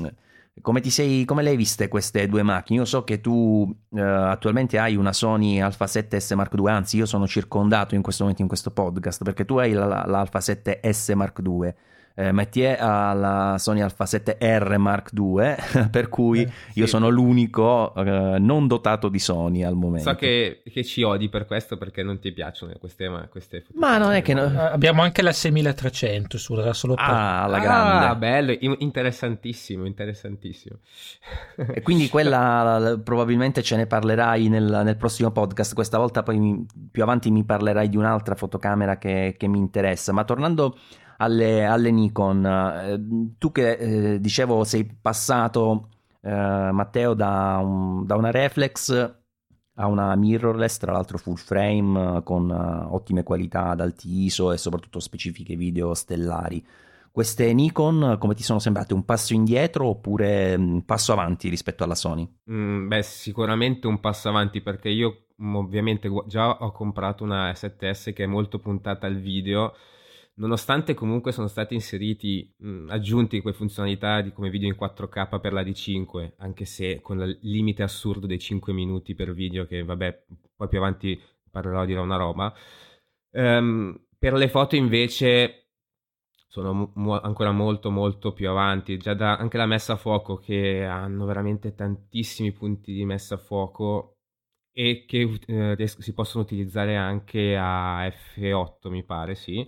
come, sei, come le hai viste queste due macchine? Io so che tu eh, attualmente hai una Sony Alpha 7S Mark II, anzi io sono circondato in questo momento in questo podcast perché tu hai la, l'Alpha 7S Mark II eh, Mathieu ha la Sony Alpha 7R Mark II, <laughs> per cui eh, sì. io sono l'unico eh, non dotato di Sony al momento. So che, che, ci odi per questo perché non ti piacciono queste, queste Ma non è che... No... Eh, abbiamo anche la 6300 su, era solo per... Ah, la grande. Ah, bello, interessantissimo, interessantissimo. e quindi <laughs> quella probabilmente ce ne parlerai nel, nel prossimo podcast, questa volta poi mi, più avanti mi parlerai di un'altra fotocamera che, che mi interessa, ma tornando alle, alle Nikon. Eh, tu che eh, dicevo sei passato, eh, Matteo, da, un, da, una reflex a una mirrorless, tra l'altro full frame con uh, ottime qualità ad alti ISO e soprattutto specifiche video stellari. Queste Nikon come ti sono sembrate? Un passo indietro oppure un passo avanti rispetto alla Sony? Mm, beh, sicuramente un passo avanti perché io mm, ovviamente già ho comprato una 7S che è molto puntata al video nonostante comunque sono stati inseriti, mh, aggiunti quelle funzionalità di come video in 4K per la D5, anche se con il limite assurdo dei 5 minuti per video, che vabbè, poi più avanti parlerò di una roba. Um, per le foto invece sono mo- ancora molto molto più avanti, già da anche la messa a fuoco che hanno veramente tantissimi punti di messa a fuoco e che eh, si possono utilizzare anche a F8 mi pare, sì.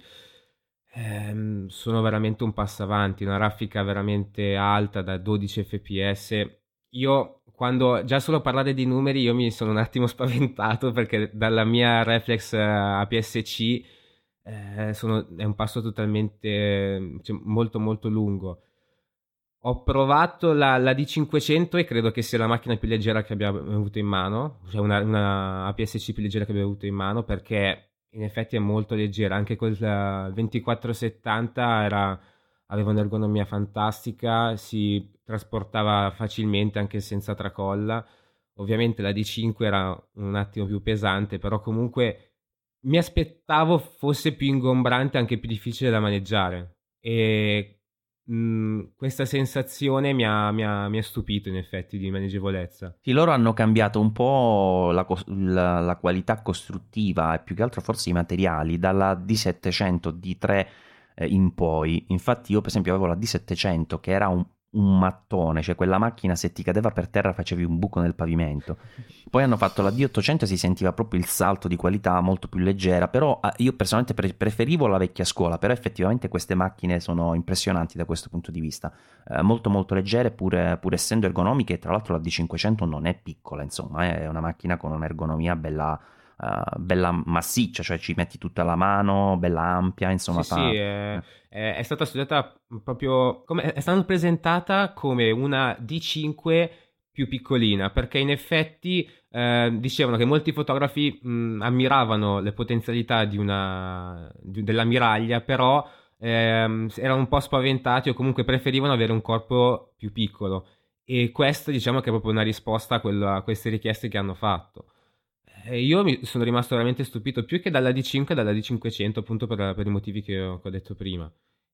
Eh, sono veramente un passo avanti, una raffica veramente alta da 12 fps. Io quando già solo parlare di numeri io mi sono un attimo <laughs> spaventato perché dalla mia reflex eh, APS-C eh, sono, è un passo totalmente cioè, molto molto lungo. Ho provato la, la, D500 e credo che sia la macchina più leggera che abbia avuto in mano, cioè una, una APS-C più leggera che abbia avuto in mano perché in effetti è molto leggera, anche col 2470 era, aveva un'ergonomia fantastica, si trasportava facilmente anche senza tracolla. Ovviamente la D5 era un attimo più pesante, però comunque mi aspettavo fosse più ingombrante, anche più difficile da maneggiare. E mm, questa sensazione mi ha, mi, ha, mi ha, stupito in effetti di maneggevolezza. Sì, loro hanno cambiato un po' la, la, la, qualità costruttiva e più che altro forse i materiali dalla D700 D3 eh, in poi. Infatti io per esempio avevo la D700 che era un un mattone, cioè quella macchina se ti cadeva per terra facevi un buco nel pavimento. Poi hanno fatto la D800 e si sentiva proprio il salto di qualità molto più leggera, però ah, io personalmente pre- preferivo la vecchia scuola, però effettivamente queste macchine sono impressionanti da questo punto di vista, eh, molto molto leggere pur, pur essendo ergonomiche, tra l'altro la D500 non è piccola, insomma è una macchina con un'ergonomia bella uh, bella massiccia, cioè ci metti tutta la mano, bella ampia, insomma. Sì, fa... sì è, è, stata studiata proprio, come, è stata presentata come una D5 più piccolina, perché in effetti eh, dicevano che molti fotografi mh, ammiravano le potenzialità di una, di, dell'ammiraglia, però ehm, erano un po' spaventati o comunque preferivano avere un corpo più piccolo. E questa diciamo che è proprio una risposta a, quello, a queste richieste che hanno fatto. Io mi sono rimasto veramente stupito più che dalla D5 dalla D500 appunto per, per i motivi che ho, che ho, detto prima.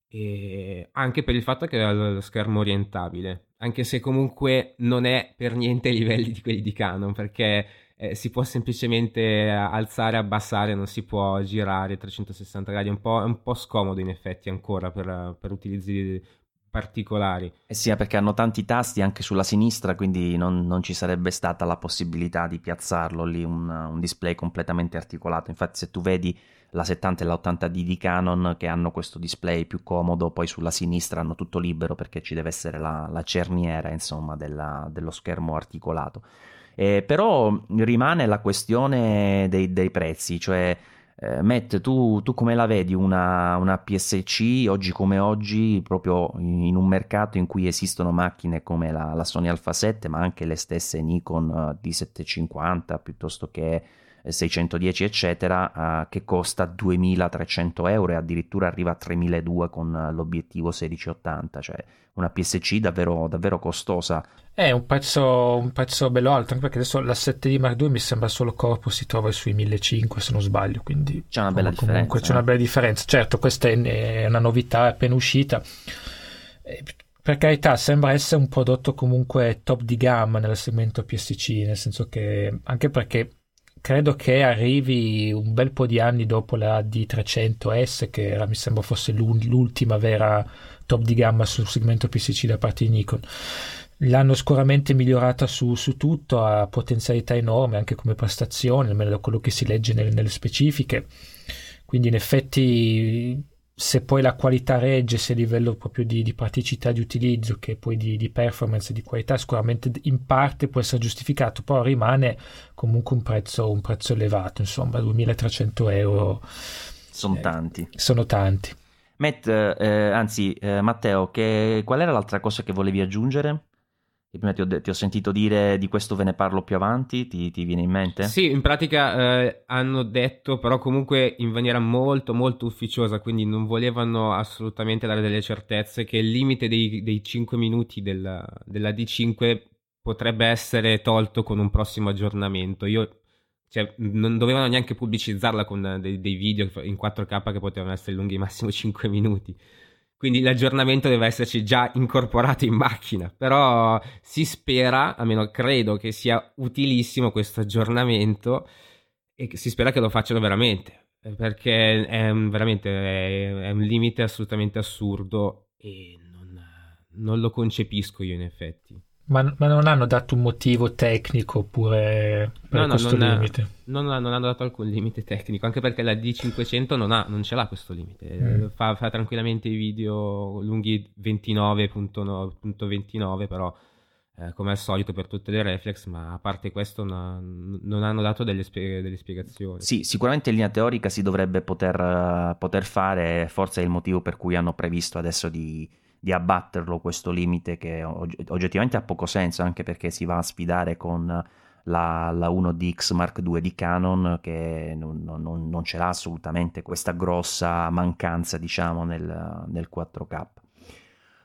E anche per il fatto che era lo schermo orientabile anche se comunque non è per niente ai livelli di quelli di Canon perché eh, si può semplicemente alzare, abbassare, non si può girare 360 gradi, è un po', è un po scomodo in effetti ancora per, per utilizzi particolari. Eh sì, perché hanno tanti tasti anche sulla sinistra, quindi non, non ci sarebbe stata la possibilità di piazzarlo lì un, un, display completamente articolato. Infatti, se tu vedi la 70 e la 80D di Canon che hanno questo display più comodo, poi sulla sinistra hanno tutto libero perché ci deve essere la, la cerniera, insomma, della, dello schermo articolato. Eh, però rimane la questione dei, dei prezzi, cioè eh, Matt, tu, tu, come la vedi una, una, PSC oggi come oggi, proprio in un mercato in cui esistono macchine come la, la Sony Alpha 7, ma anche le stesse Nikon uh, D750 piuttosto che 610 eccetera, uh, che costa 2300 euro e addirittura arriva a 3200 con l'obiettivo 1680, cioè una PSC davvero, davvero costosa. È un prezzo, un prezzo bello alto, anche perché adesso la 7D Mark II mi sembra solo corpo si trova sui 1500 se non sbaglio, quindi c'è una bella comunque differenza. C'è una bella differenza, certo questa è una novità, appena uscita. Per carità, sembra essere un prodotto comunque top di gamma nel segmento PSC, nel senso che anche perché credo che arrivi un bel po' di anni dopo la D300S, che era, mi sembra fosse l'ultima vera top di gamma sul segmento PSC da parte di Nikon. L'hanno sicuramente migliorata su, su tutto, ha potenzialità enormi anche come prestazioni, almeno da quello che si legge nelle, nelle specifiche. Quindi in effetti se poi la qualità regge sia a livello proprio di, di, praticità di utilizzo che poi di, di performance e di qualità sicuramente in parte può essere giustificato però rimane comunque un prezzo, un prezzo elevato insomma 2300 euro sono eh, tanti sono tanti Matt, eh, anzi eh, Matteo, che, qual era l'altra cosa che volevi aggiungere? Prima ti ho, de- ti ho, sentito dire di questo ve ne parlo più avanti, ti, ti viene in mente? Sì, in pratica eh, hanno detto, però comunque in maniera molto molto ufficiosa, quindi non volevano assolutamente dare delle certezze, che il limite dei, dei 5 minuti della, della D5 potrebbe essere tolto con un prossimo aggiornamento. Io cioè, non dovevano neanche pubblicizzarla con dei, dei, video in 4K che potevano essere lunghi massimo 5 minuti. Quindi l'aggiornamento deve esserci già incorporato in macchina. Però si spera, almeno credo che sia utilissimo questo aggiornamento e si spera che lo facciano veramente. Perché è veramente è, è un limite assolutamente assurdo e non, non lo concepisco io in effetti. Ma, ma, non hanno dato un motivo tecnico oppure per no, questo non limite? Non, non, hanno dato alcun limite tecnico, anche perché la D500 non, ha, non ce l'ha questo limite. Mm. Fa, fa, tranquillamente i video lunghi 29.29, però eh, come al solito per tutte le reflex, ma a parte questo non, non hanno dato delle, spie- delle, spiegazioni. Sì, sicuramente in linea teorica si dovrebbe poter, poter fare, forse è il motivo per cui hanno previsto adesso di di abbatterlo questo limite che oggettivamente ha poco senso anche perché si va a sfidare con la, la 1DX Mark II di Canon che non, non, non ce l'ha assolutamente questa grossa mancanza diciamo nel, nel 4K.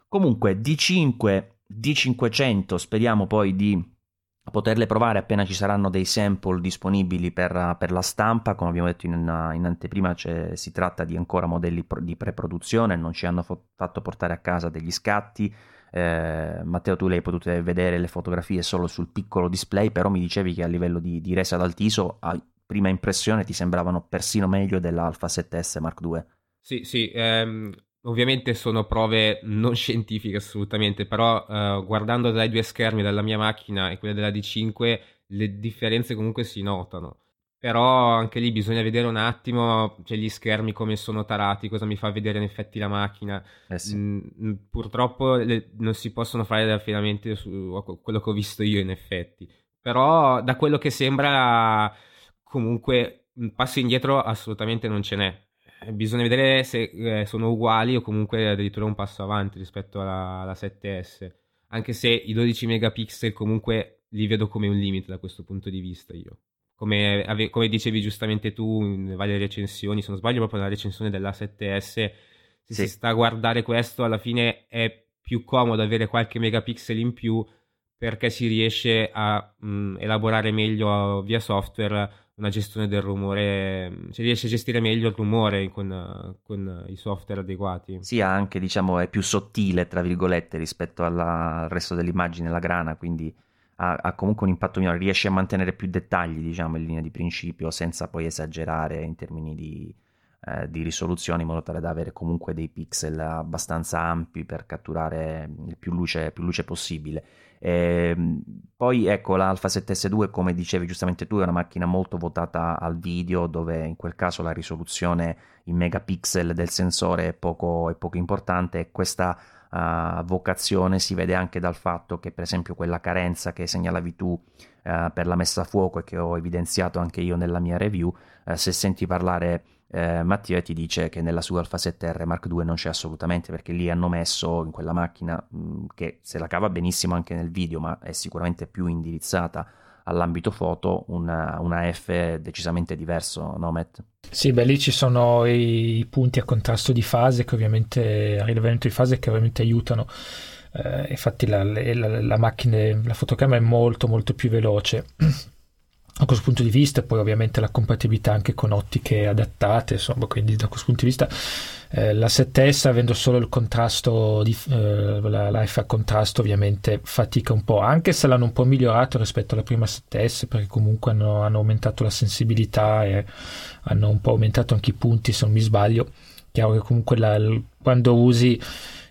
Comunque D5, D500 speriamo poi di poterle provare appena ci saranno dei sample disponibili per, per la stampa. Come abbiamo detto in, in anteprima, si tratta di ancora modelli pro, di pre-produzione, non ci hanno fo- fatto portare a casa degli scatti. Eh, Matteo, tu le hai potute vedere le fotografie solo sul piccolo display, però mi dicevi che a livello di, di resa d'altiso, a prima impressione, ti sembravano persino meglio dell'Alpha 7S Mark II. Sì, sì, ehm, Ovviamente sono prove non scientifiche assolutamente, però uh, guardando dai due schermi della mia macchina e quella della D5 le differenze comunque si notano. Però anche lì bisogna vedere un attimo cioè, gli schermi come sono tarati, cosa mi fa vedere in effetti la macchina. Eh sì. mm, purtroppo le, non si possono fare degli affidamenti su quello che ho visto io in effetti. Però da quello che sembra comunque un passo indietro assolutamente non ce n'è eh, bisogna vedere se eh, sono uguali o comunque addirittura un passo avanti rispetto alla, alla 7S. Anche se i 12 megapixel comunque li vedo come un limite da questo punto di vista io. Come, ave, come dicevi giustamente tu in varie recensioni, se non sbaglio proprio nella recensione della 7S, se sì. si sta a guardare questo alla fine è più comodo avere qualche megapixel in più perché si riesce a mh, mm, elaborare meglio via software una gestione del rumore, cioè riesce a gestire meglio il rumore con, con, i software adeguati. Sì, anche diciamo è più sottile, tra virgolette, rispetto alla, al resto dell'immagine, la grana, quindi ha, ha, comunque un impatto minore, riesce a mantenere più dettagli, diciamo, in linea di principio, senza poi esagerare in termini di, eh, di risoluzione, in modo tale da avere comunque dei pixel abbastanza ampi per catturare il più luce, più luce possibile. E, ehm, poi ecco l'Alpha 7S2 come dicevi giustamente tu è una macchina molto votata al video dove in quel caso la risoluzione in megapixel del sensore è poco, è poco importante questa uh, vocazione si vede anche dal fatto che per esempio quella carenza che segnalavi tu uh, per la messa a fuoco e che ho evidenziato anche io nella mia review uh, se senti parlare eh, Mattia ti dice che nella sua Alfa 7R Mark II non c'è assolutamente perché lì hanno messo in quella macchina mh, mm, che se la cava benissimo anche nel video ma è sicuramente più indirizzata all'ambito foto una, una F decisamente diverso, no Matt? Sì, beh lì ci sono i, i punti a contrasto di fase che ovviamente, a rilevamento di fase che ovviamente aiutano. Eh, infatti la, la, la, macchina, la fotocamera è molto molto più veloce <clears throat> da questo punto di vista, poi ovviamente la compatibilità anche con ottiche adattate, insomma, quindi da questo punto di vista eh, la 7S avendo solo il contrasto, di, eh, la, la a contrasto ovviamente fatica un po', anche se l'hanno un po' migliorato rispetto alla prima 7S perché comunque hanno, hanno aumentato la sensibilità e hanno un po' aumentato anche i punti se non mi sbaglio, chiaro che comunque la, quando usi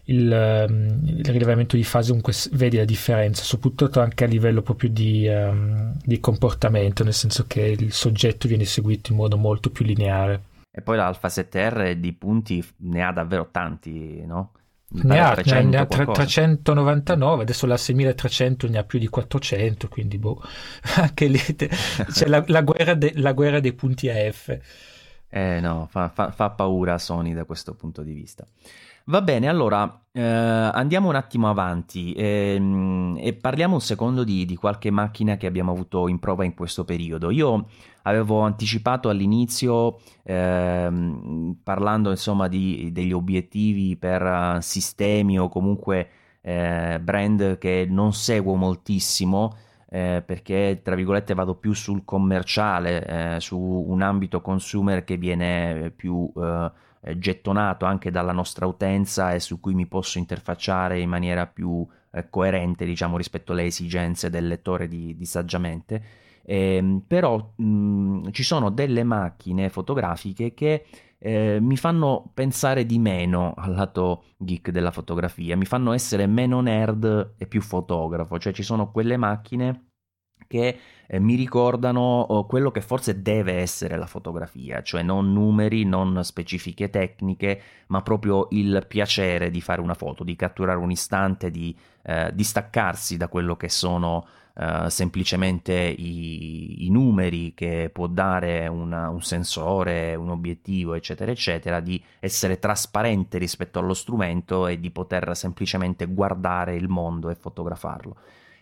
il, ehm, il, rilevamento di fase comunque vedi la differenza, soprattutto anche a livello proprio di, um, di, comportamento, nel senso che il soggetto viene seguito in modo molto più lineare. E poi l'Alfa 7R di punti ne ha davvero tanti, no? Ne ha, 300 ne ha 399, adesso la 6300 ne ha più di 400, quindi boh, <laughs> anche lì c'è la, la, guerra de, la, guerra dei punti AF. Eh no, fa, fa, fa paura Sony da questo punto di vista. Va bene, allora eh, andiamo un attimo avanti e, ehm, e parliamo un secondo di, di, qualche macchina che abbiamo avuto in prova in questo periodo. Io avevo anticipato all'inizio, eh, parlando insomma di, degli obiettivi per uh, sistemi o comunque eh, brand che non seguo moltissimo. Eh, perché tra virgolette vado più sul commerciale, eh, su un ambito consumer che viene più eh, eh, gettonato anche dalla nostra utenza e su cui mi posso interfacciare in maniera più eh, coerente diciamo rispetto alle esigenze del lettore di, di saggiamente. Eh, però mh, ci sono delle macchine fotografiche che eh, mi fanno pensare di meno al lato geek della fotografia, mi fanno essere meno nerd e più fotografo, cioè ci sono quelle macchine che eh, mi ricordano oh, quello che forse deve essere la fotografia, cioè non numeri, non specifiche tecniche, ma proprio il piacere di fare una foto, di catturare un istante, di eh, distaccarsi da quello che sono Uh, semplicemente i, i, numeri che può dare una, un sensore, un obiettivo, eccetera, eccetera, di essere trasparente rispetto allo strumento e di poter semplicemente guardare il mondo e fotografarlo.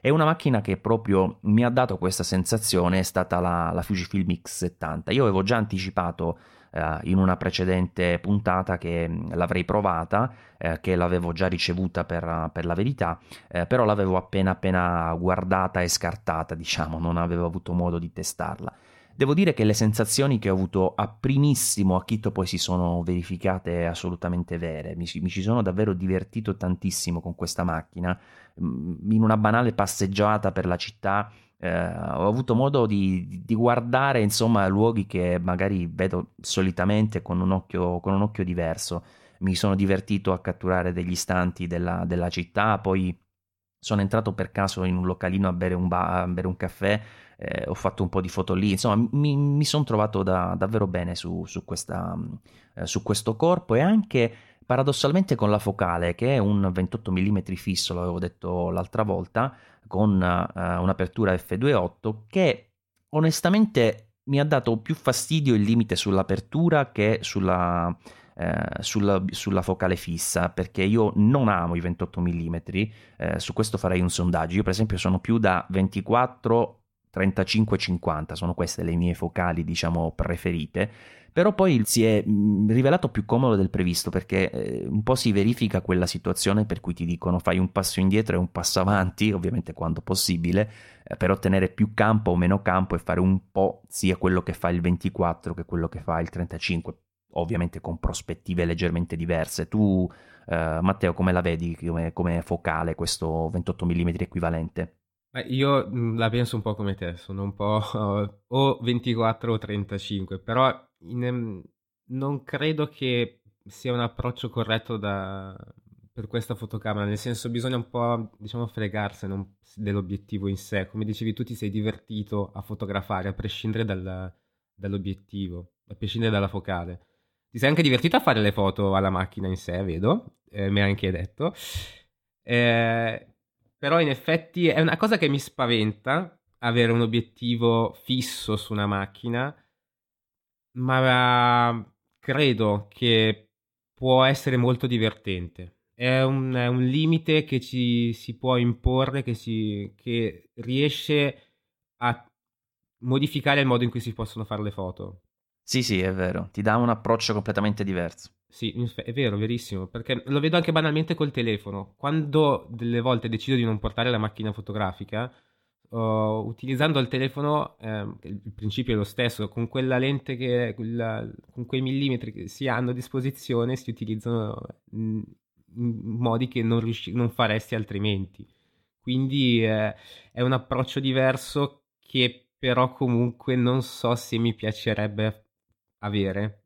E una macchina che proprio mi ha dato questa sensazione è stata la, la Fujifilm X70. Io avevo già anticipato eh, in una precedente puntata che l'avrei provata, eh, che l'avevo già ricevuta per, per la verità, eh, però l'avevo appena appena guardata e scartata, diciamo, non avevo avuto modo di testarla. Devo dire che le sensazioni che ho avuto a primissimo acchito poi si sono verificate assolutamente vere. Mi, mi, ci sono davvero divertito tantissimo con questa macchina. In una banale passeggiata per la città eh, ho avuto modo di, di, guardare insomma luoghi che magari vedo solitamente con un occhio, con un occhio diverso. Mi sono divertito a catturare degli istanti della, della città, poi sono entrato per caso in un localino a bere un, ba- a bere un caffè eh, ho fatto un po' di foto lì, insomma mi, mi sono trovato da, davvero bene su, su, questa, eh, su questo corpo e anche paradossalmente con la focale che è un 28 mm fisso, l'avevo detto l'altra volta, con uh, un'apertura f2.8 che onestamente mi ha dato più fastidio il limite sull'apertura che sulla, eh, sulla, sulla, focale fissa perché io non amo i 28 mm, eh, su questo farei un sondaggio. Io, per esempio, sono più da 24 35-50, sono queste le mie focali, diciamo, preferite. Però poi si è rivelato più comodo del previsto perché eh, un po' si verifica quella situazione per cui ti dicono fai un passo indietro e un passo avanti, <laughs> ovviamente quando possibile, eh, per ottenere più campo o meno campo e fare un po' sia quello che fa il 24 che quello che fa il 35, ovviamente con prospettive leggermente diverse. Tu, eh, Matteo, come la vedi come, come focale questo 28 mm equivalente? Io mm, la penso un po' come te, sono un po' <laughs> o 24 o 35, però in, non credo che sia un approccio corretto da, per questa fotocamera, nel senso bisogna un po' diciamo fregarsene dell'obiettivo in sé, come dicevi tu ti sei divertito a fotografare a prescindere dal, dall'obiettivo, a prescindere dalla focale. Ti sei anche divertito a fare le foto alla macchina in sé, vedo, eh, mi hai anche detto. Eh, però in effetti è una cosa che mi spaventa avere un obiettivo fisso su una macchina, ma credo che può essere molto divertente. È un, è un limite che ci si può imporre, che, si, che riesce a modificare il modo in cui si possono fare le foto. Sì, sì, è vero, ti dà un approccio completamente diverso. Sì, è vero, verissimo, perché lo vedo anche banalmente col telefono. Quando delle volte decido di non portare la macchina fotografica, uh, utilizzando il telefono, eh, il principio è lo stesso, con quella lente che, quella, con quei millimetri che si hanno a disposizione, si utilizzano in, modi che non, riusci- non, faresti altrimenti. Quindi eh, è un approccio diverso che però comunque non so se mi piacerebbe avere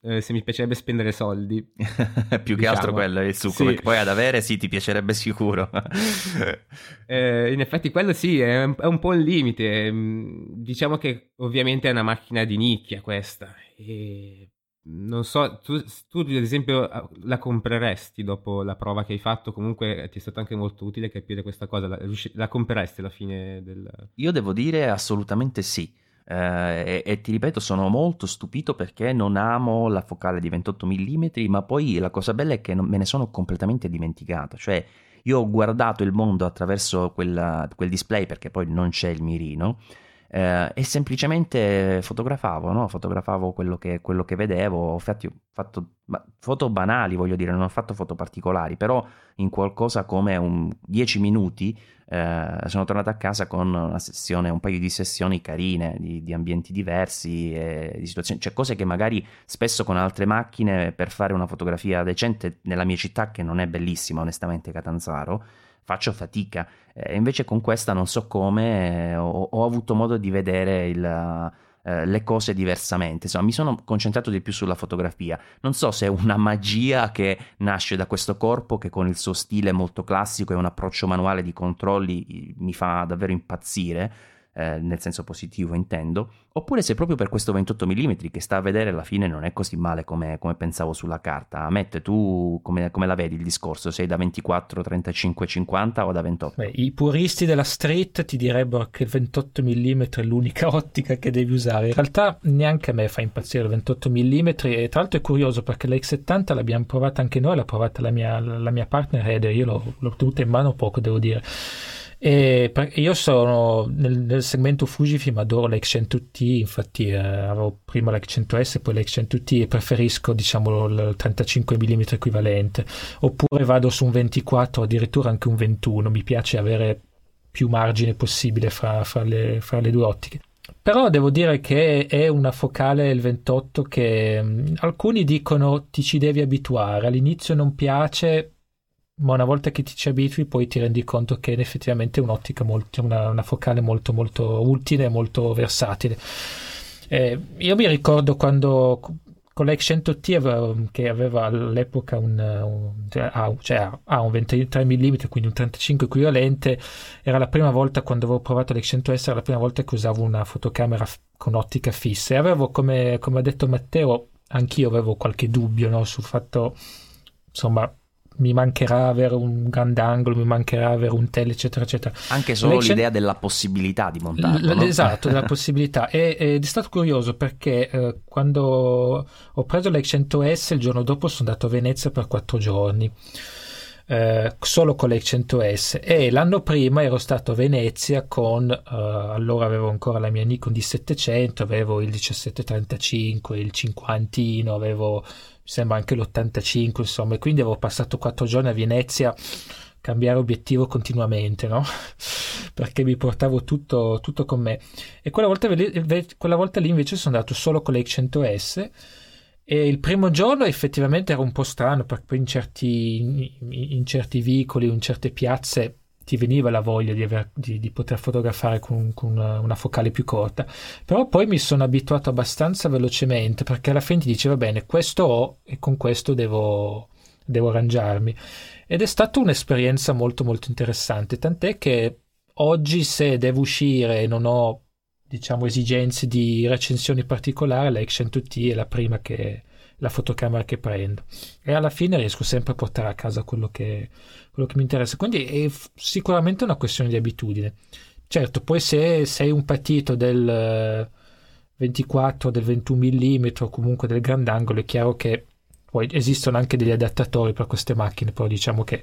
eh, se mi piacerebbe spendere soldi. <laughs> Più diciamo. che altro quello è il succo, sì. perché poi ad avere sì ti piacerebbe sicuro. <laughs> eh, in effetti quello sì, è un, è un, po' il limite. Mm, diciamo che ovviamente è una macchina di nicchia questa. E non so, tu, tu, ad esempio la compreresti dopo la prova che hai fatto? Comunque ti è stato anche molto utile capire questa cosa. La, la compreresti alla fine del... Io devo dire assolutamente sì. Eh, e, e, ti ripeto, sono molto stupito perché non amo la focale di 28 mm, ma poi la cosa bella è che non, me ne sono completamente dimenticato. Cioè, io ho guardato il mondo attraverso quella, quel display perché poi non c'è il mirino eh, e semplicemente fotografavo, no? fotografavo quello che, quello che vedevo, infatti ho fatto foto banali, voglio dire, non ho fatto foto particolari, però in qualcosa come un 10 minuti eh, sono tornato a casa con una sessione, un paio di sessioni carine, di, di ambienti diversi, di situazioni, cioè cose che magari spesso con altre macchine per fare una fotografia decente nella mia città, che non è bellissima onestamente Catanzaro, faccio fatica. E invece con questa non so come ho, ho avuto modo di vedere il, eh, le cose diversamente. Insomma, mi sono concentrato di più sulla fotografia. Non so se è una magia che nasce da questo corpo che con il suo stile molto classico e un approccio manuale di controlli mi fa davvero impazzire eh, nel senso positivo intendo, oppure se proprio per questo 28 mm che sta a vedere alla fine non è così male come, come pensavo sulla carta. Amette, tu come, come, la vedi il discorso? Sei da 24, 35, 50 o da 28? Beh, I puristi della street ti direbbero che il 28 mm è l'unica <laughs> ottica che devi usare. In realtà neanche a me fa impazzire il 28 mm e tra l'altro è curioso perché la X70 l'abbiamo provata anche noi, l'ha provata la mia, la mia partner Heather, io l'ho, l'ho tenuta in mano poco devo dire e io sono nel, nel segmento Fujifilm, adoro l'X100T, infatti eh, avevo prima l'X100S e poi l'X100T e preferisco diciamo il 35 mm equivalente, oppure vado su un 24 addirittura anche un 21, mi piace avere più margine possibile fra, fra, le, fra le due ottiche. Però devo dire che è una focale il 28 che mh, mm, alcuni dicono ti ci devi abituare, all'inizio non piace, ma una volta che ti ci abitui poi ti rendi conto che è effettivamente un'ottica molto, una, una focale molto molto utile e molto versatile. Eh, io mi ricordo quando con l'X100T aveva, che aveva all'epoca un, un, cioè, ha, cioè, ha, un 23 mm, quindi un 35 equivalente, era la prima volta quando avevo provato l'X100S, era la prima volta che usavo una fotocamera f- con ottica fissa e avevo, come, come ha detto Matteo, anch'io avevo qualche dubbio no, sul fatto, insomma, mi mancherà avere un grandangolo, mi mancherà avere un tele, eccetera, eccetera. Anche solo L'action... l'idea della possibilità di montarlo. L- no? Esatto, della <laughs> possibilità. E, ed è stato curioso perché eh, quando ho preso l'X100S, il giorno dopo sono andato a Venezia per quattro giorni. Eh, solo con l'X100S e l'anno prima ero stato a Venezia con eh, allora avevo ancora la mia Nikon D700 avevo il 1735 il 50 avevo sembra anche l'85, insomma, e quindi avevo passato quattro giorni a Venezia cambiare obiettivo continuamente, no? <laughs> Perché mi portavo tutto, tutto con me. E quella volta, quella volta, lì invece sono andato solo con l'X100S e il primo giorno effettivamente era un po' strano perché in certi, in, in certi vicoli, in certe piazze ti veniva la voglia di, aver, di, di poter fotografare con, con una, una, focale più corta. Però poi mi sono abituato abbastanza velocemente perché alla fine ti diceva bene, questo ho e con questo devo, devo arrangiarmi. Ed è stata un'esperienza molto molto interessante, tant'è che oggi se devo uscire e non ho diciamo esigenze di recensioni particolari, la Action 2T è la prima che la fotocamera che prendo e alla fine riesco sempre a portare a casa quello che, quello che mi interessa. Quindi è sicuramente una questione di abitudine. Certo, poi se sei un patito del 24, del 21 mm o comunque del grandangolo, è chiaro che poi esistono anche degli adattatori per queste macchine, però diciamo che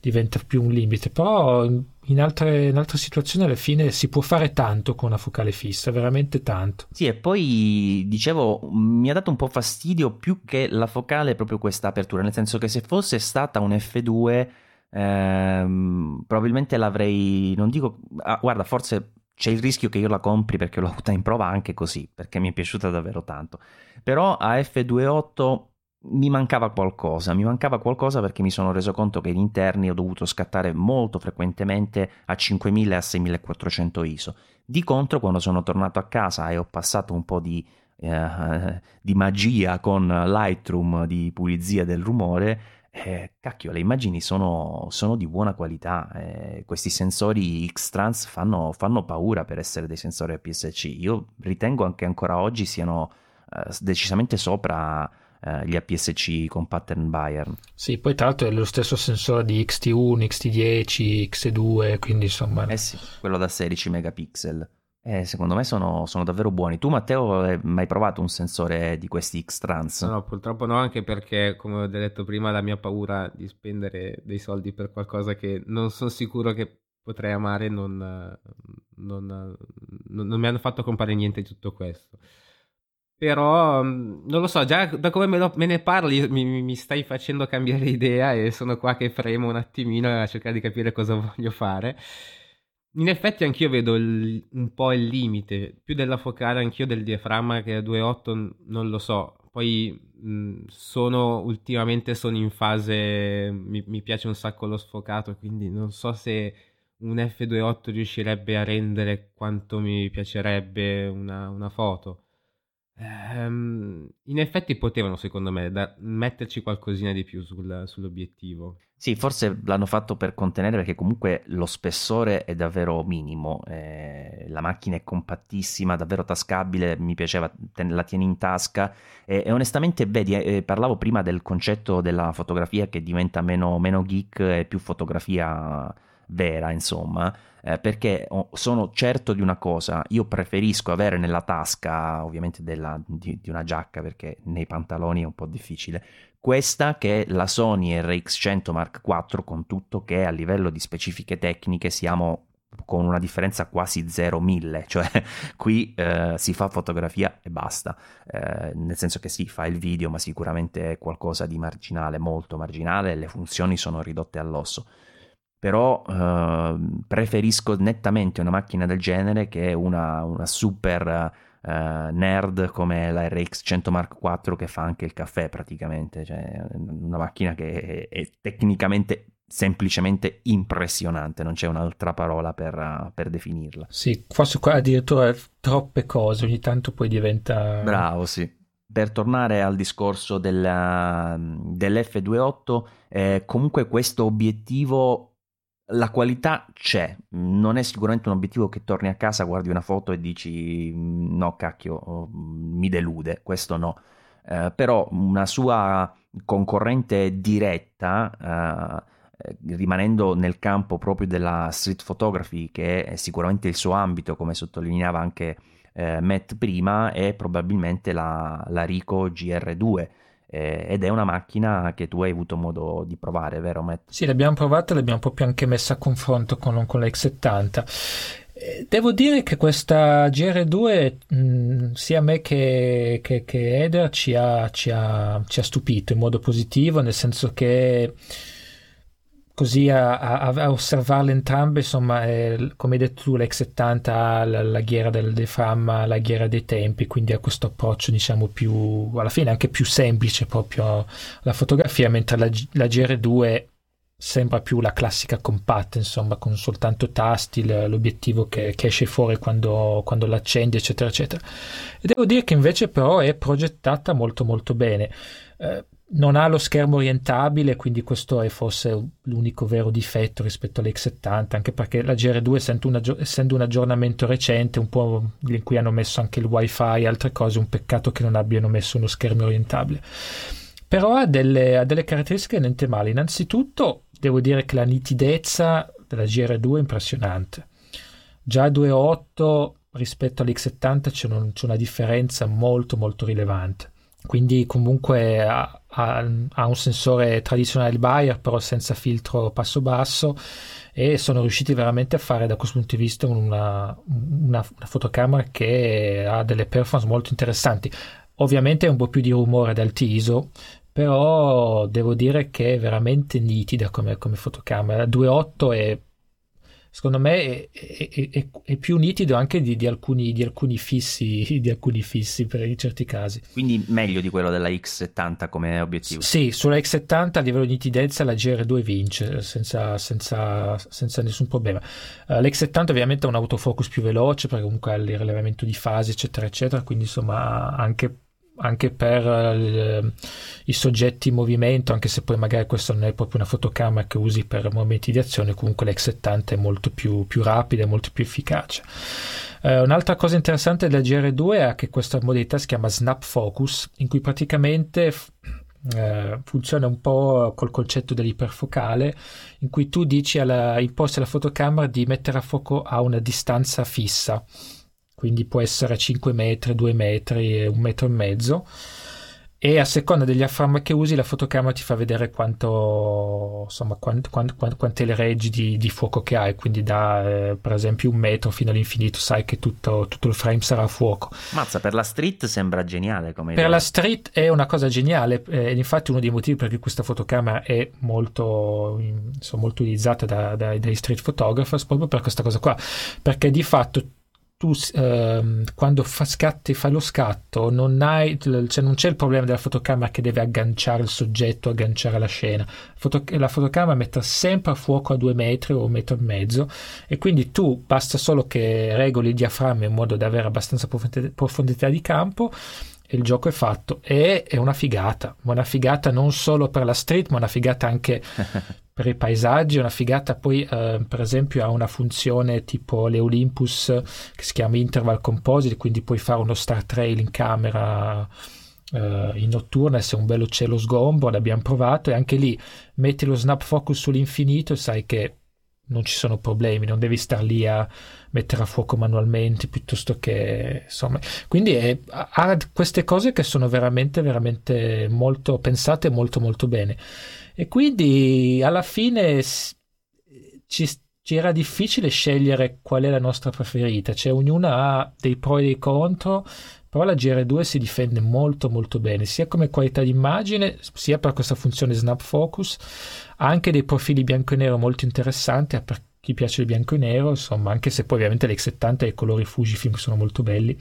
diventa più un limite. Però in altre, in altre, situazioni alla fine si può fare tanto con una focale fissa, veramente tanto. Sì, e poi dicevo, mi ha dato un po' fastidio più che la focale proprio questa apertura, nel senso che se fosse stata un F2 ehm, probabilmente l'avrei, non dico, ah, guarda, forse c'è il rischio che io la compri perché l'ho avuta in prova anche così, perché mi è piaciuta davvero tanto. Però a F28 mi mancava qualcosa, mi mancava qualcosa perché mi sono reso conto che in interni ho dovuto scattare molto frequentemente a 5000 e a 6400 ISO. Di contro, quando sono tornato a casa e ho passato un po' di, eh, di magia con Lightroom di pulizia del rumore, eh, cacchio, le immagini sono, sono di buona qualità. Eh, questi sensori X-Trans fanno, fanno, paura per essere dei sensori APS-C. Io ritengo che ancora oggi siano eh, decisamente sopra eh, gli APS-C con pattern Bayern. Sì, poi tra l'altro è lo stesso sensore di XT1, XT10, X2, quindi insomma... Eh sì, quello da 16 megapixel. Eh, secondo me sono, sono, davvero buoni. Tu, Matteo, hai mai provato un sensore di questi X-Trans? No, purtroppo no, anche perché, come ho detto prima, la mia paura di spendere dei soldi per qualcosa che non sono sicuro che potrei amare non, non, non, non mi hanno fatto comprare niente di tutto questo. Però mm, non lo so, già da come me, lo, me ne parli mi, mi, stai facendo cambiare <laughs> idea e sono qua che fremo un attimino a cercare di capire cosa voglio fare. In effetti anch'io vedo il, un po' il limite, più della focale, anch'io del diaframma che è a 2.8 non lo so. Poi mh, sono ultimamente sono in fase, mi, mi piace un sacco lo sfocato, quindi non so se un F28 riuscirebbe a rendere quanto mi piacerebbe una, una foto. Ehm, in effetti potevano, secondo me, da- metterci qualcosina di più sul- sull'obiettivo. Sì, forse l'hanno fatto per contenere perché comunque lo spessore è davvero minimo, eh, la macchina è compattissima, davvero tascabile, mi piaceva, ten- la tieni in tasca e, e onestamente, vedi, eh, parlavo prima del concetto della fotografia che diventa meno, meno geek e più fotografia vera, insomma eh, perché sono certo di una cosa, io preferisco avere nella tasca, ovviamente della, di, di, una giacca perché nei pantaloni è un po' difficile, questa che è la Sony RX100 Mark IV con tutto che a livello di specifiche tecniche siamo con una differenza quasi 0-1000, <laughs> cioè qui eh, si fa fotografia e basta, eh, nel senso che si fa il video, ma sicuramente è qualcosa di marginale, molto marginale, le funzioni sono ridotte all'osso però eh, preferisco nettamente una macchina del genere che una, una super eh, nerd come la RX 100 Mark IV che fa anche il caffè praticamente, cioè una macchina che è, è tecnicamente semplicemente impressionante, non c'è un'altra parola per, per, definirla. Sì, forse qua addirittura troppe cose, ogni tanto poi diventa... Bravo, sì. Per tornare al discorso della, dell'F28, eh, comunque questo obiettivo la qualità c'è, non è sicuramente un obiettivo che torni a casa, guardi una foto e dici mm, no cacchio, oh, mi delude, questo no. Eh, però una sua concorrente diretta, eh, rimanendo nel campo proprio della street photography, che è sicuramente il suo ambito, come sottolineava anche eh, Matt prima, è probabilmente la, la Rico GR2 eh, ed è una macchina che tu hai avuto modo di provare, vero Matt? Sì, l'abbiamo provata l'abbiamo proprio anche messa a confronto con, con la X70. Eh, devo dire che questa GR2 mh, mm, sia me che, che, che Eder ci ha, ci, ha, ci ha stupito in modo positivo, nel senso che così a, a, a, osservarle entrambe, insomma, è, come hai detto tu, l'X70 ha la, la ghiera del diaframma, la ghiera dei tempi, quindi ha questo approccio, diciamo, più, alla fine anche più semplice proprio alla fotografia, mentre la, la GR2 sembra più la classica compatta, insomma, con soltanto tasti, l'obiettivo che, che esce fuori quando, quando l'accendi, eccetera, eccetera. E devo dire che invece però è progettata molto molto bene. Eh, non ha lo schermo orientabile, quindi questo è forse l'unico vero difetto rispetto all'X70, anche perché la GR2 essendo un, essendo un aggiornamento recente, un po' in cui hanno messo anche il wifi e altre cose, un peccato che non abbiano messo uno schermo orientabile. Però ha delle, ha delle caratteristiche niente male. Innanzitutto devo dire che la nitidezza della GR2 è impressionante. Già a 2.8 rispetto all'X70 c'è, un, c'è una differenza molto molto rilevante quindi comunque ha, ha, ha, un sensore tradizionale Bayer però senza filtro passo basso e sono riusciti veramente a fare da questo punto di vista una, una, una fotocamera che ha delle performance molto interessanti. Ovviamente è un po' più di rumore ad alti ISO però devo dire che è veramente nitida come, come fotocamera. 2.8 è secondo me è, è, è, è più nitido anche di, di, alcuni, di, alcuni fissi, <laughs> di alcuni fissi per in certi casi. Quindi meglio di quello della X70 come obiettivo? Sì, sulla X70 a livello di nitidezza la GR2 vince senza, senza, senza nessun problema. Uh, L'X70 ovviamente ha un autofocus più veloce perché comunque ha il rilevamento di fasi eccetera eccetera, quindi insomma anche anche per eh, i soggetti in movimento, anche se poi magari questa non è proprio una fotocamera che usi per momenti di azione, comunque l'X70 è molto più, più rapida e molto più efficace. Eh, un'altra cosa interessante della GR2 è che questa modalità si chiama Snap Focus, in cui praticamente eh, funziona un po' col concetto dell'iperfocale, in cui tu dici alla, imposti alla fotocamera di mettere a fuoco a una distanza fissa quindi può essere 5 metri, 2 metri, un metro e mezzo. E a seconda degli afframma che usi la fotocamera ti fa vedere quanto insomma quant, quant, quant, quante le reggi di, di, fuoco che hai. Quindi da eh, per esempio un metro fino all'infinito sai che tutto, tutto, il frame sarà a fuoco. Mazza per la street sembra geniale come per idea. la street è una cosa geniale eh, infatti uno dei motivi per cui questa fotocamera è molto, insomma, molto utilizzata da, da, dai street photographers proprio per questa cosa qua. Perché di fatto tu eh, quando fa scatti, fai lo scatto non, hai, cioè non c'è il problema della fotocamera che deve agganciare il soggetto, agganciare la scena. Foto, la fotocamera mette sempre a fuoco a due metri o un metro e mezzo e quindi tu basta solo che regoli il diaframma in modo da avere abbastanza profondità di campo e il gioco è fatto e è una figata, una figata non solo per la street ma una figata anche <laughs> per i paesaggi, una figata poi eh, per esempio ha una funzione tipo le Olympus che si chiama Interval Composite, quindi puoi fare uno star trail in camera eh, in notturna se è un bello cielo sgombro, l'abbiamo provato e anche lì metti lo snap focus sull'infinito e sai che non ci sono problemi, non devi star lì a mettere a fuoco manualmente piuttosto che insomma. Quindi è, ha queste cose che sono veramente, veramente molto pensate molto, molto bene. E quindi alla fine ci, ci era difficile scegliere qual è la nostra preferita, cioè ognuna ha dei pro e dei contro, però la GR2 si difende molto molto bene, sia come qualità d'immagine, sia per questa funzione snap focus, ha anche dei profili bianco e nero molto interessanti per chi piace il bianco e nero, insomma, anche se poi ovviamente l'X70 e i colori Fujifilm sono molto belli.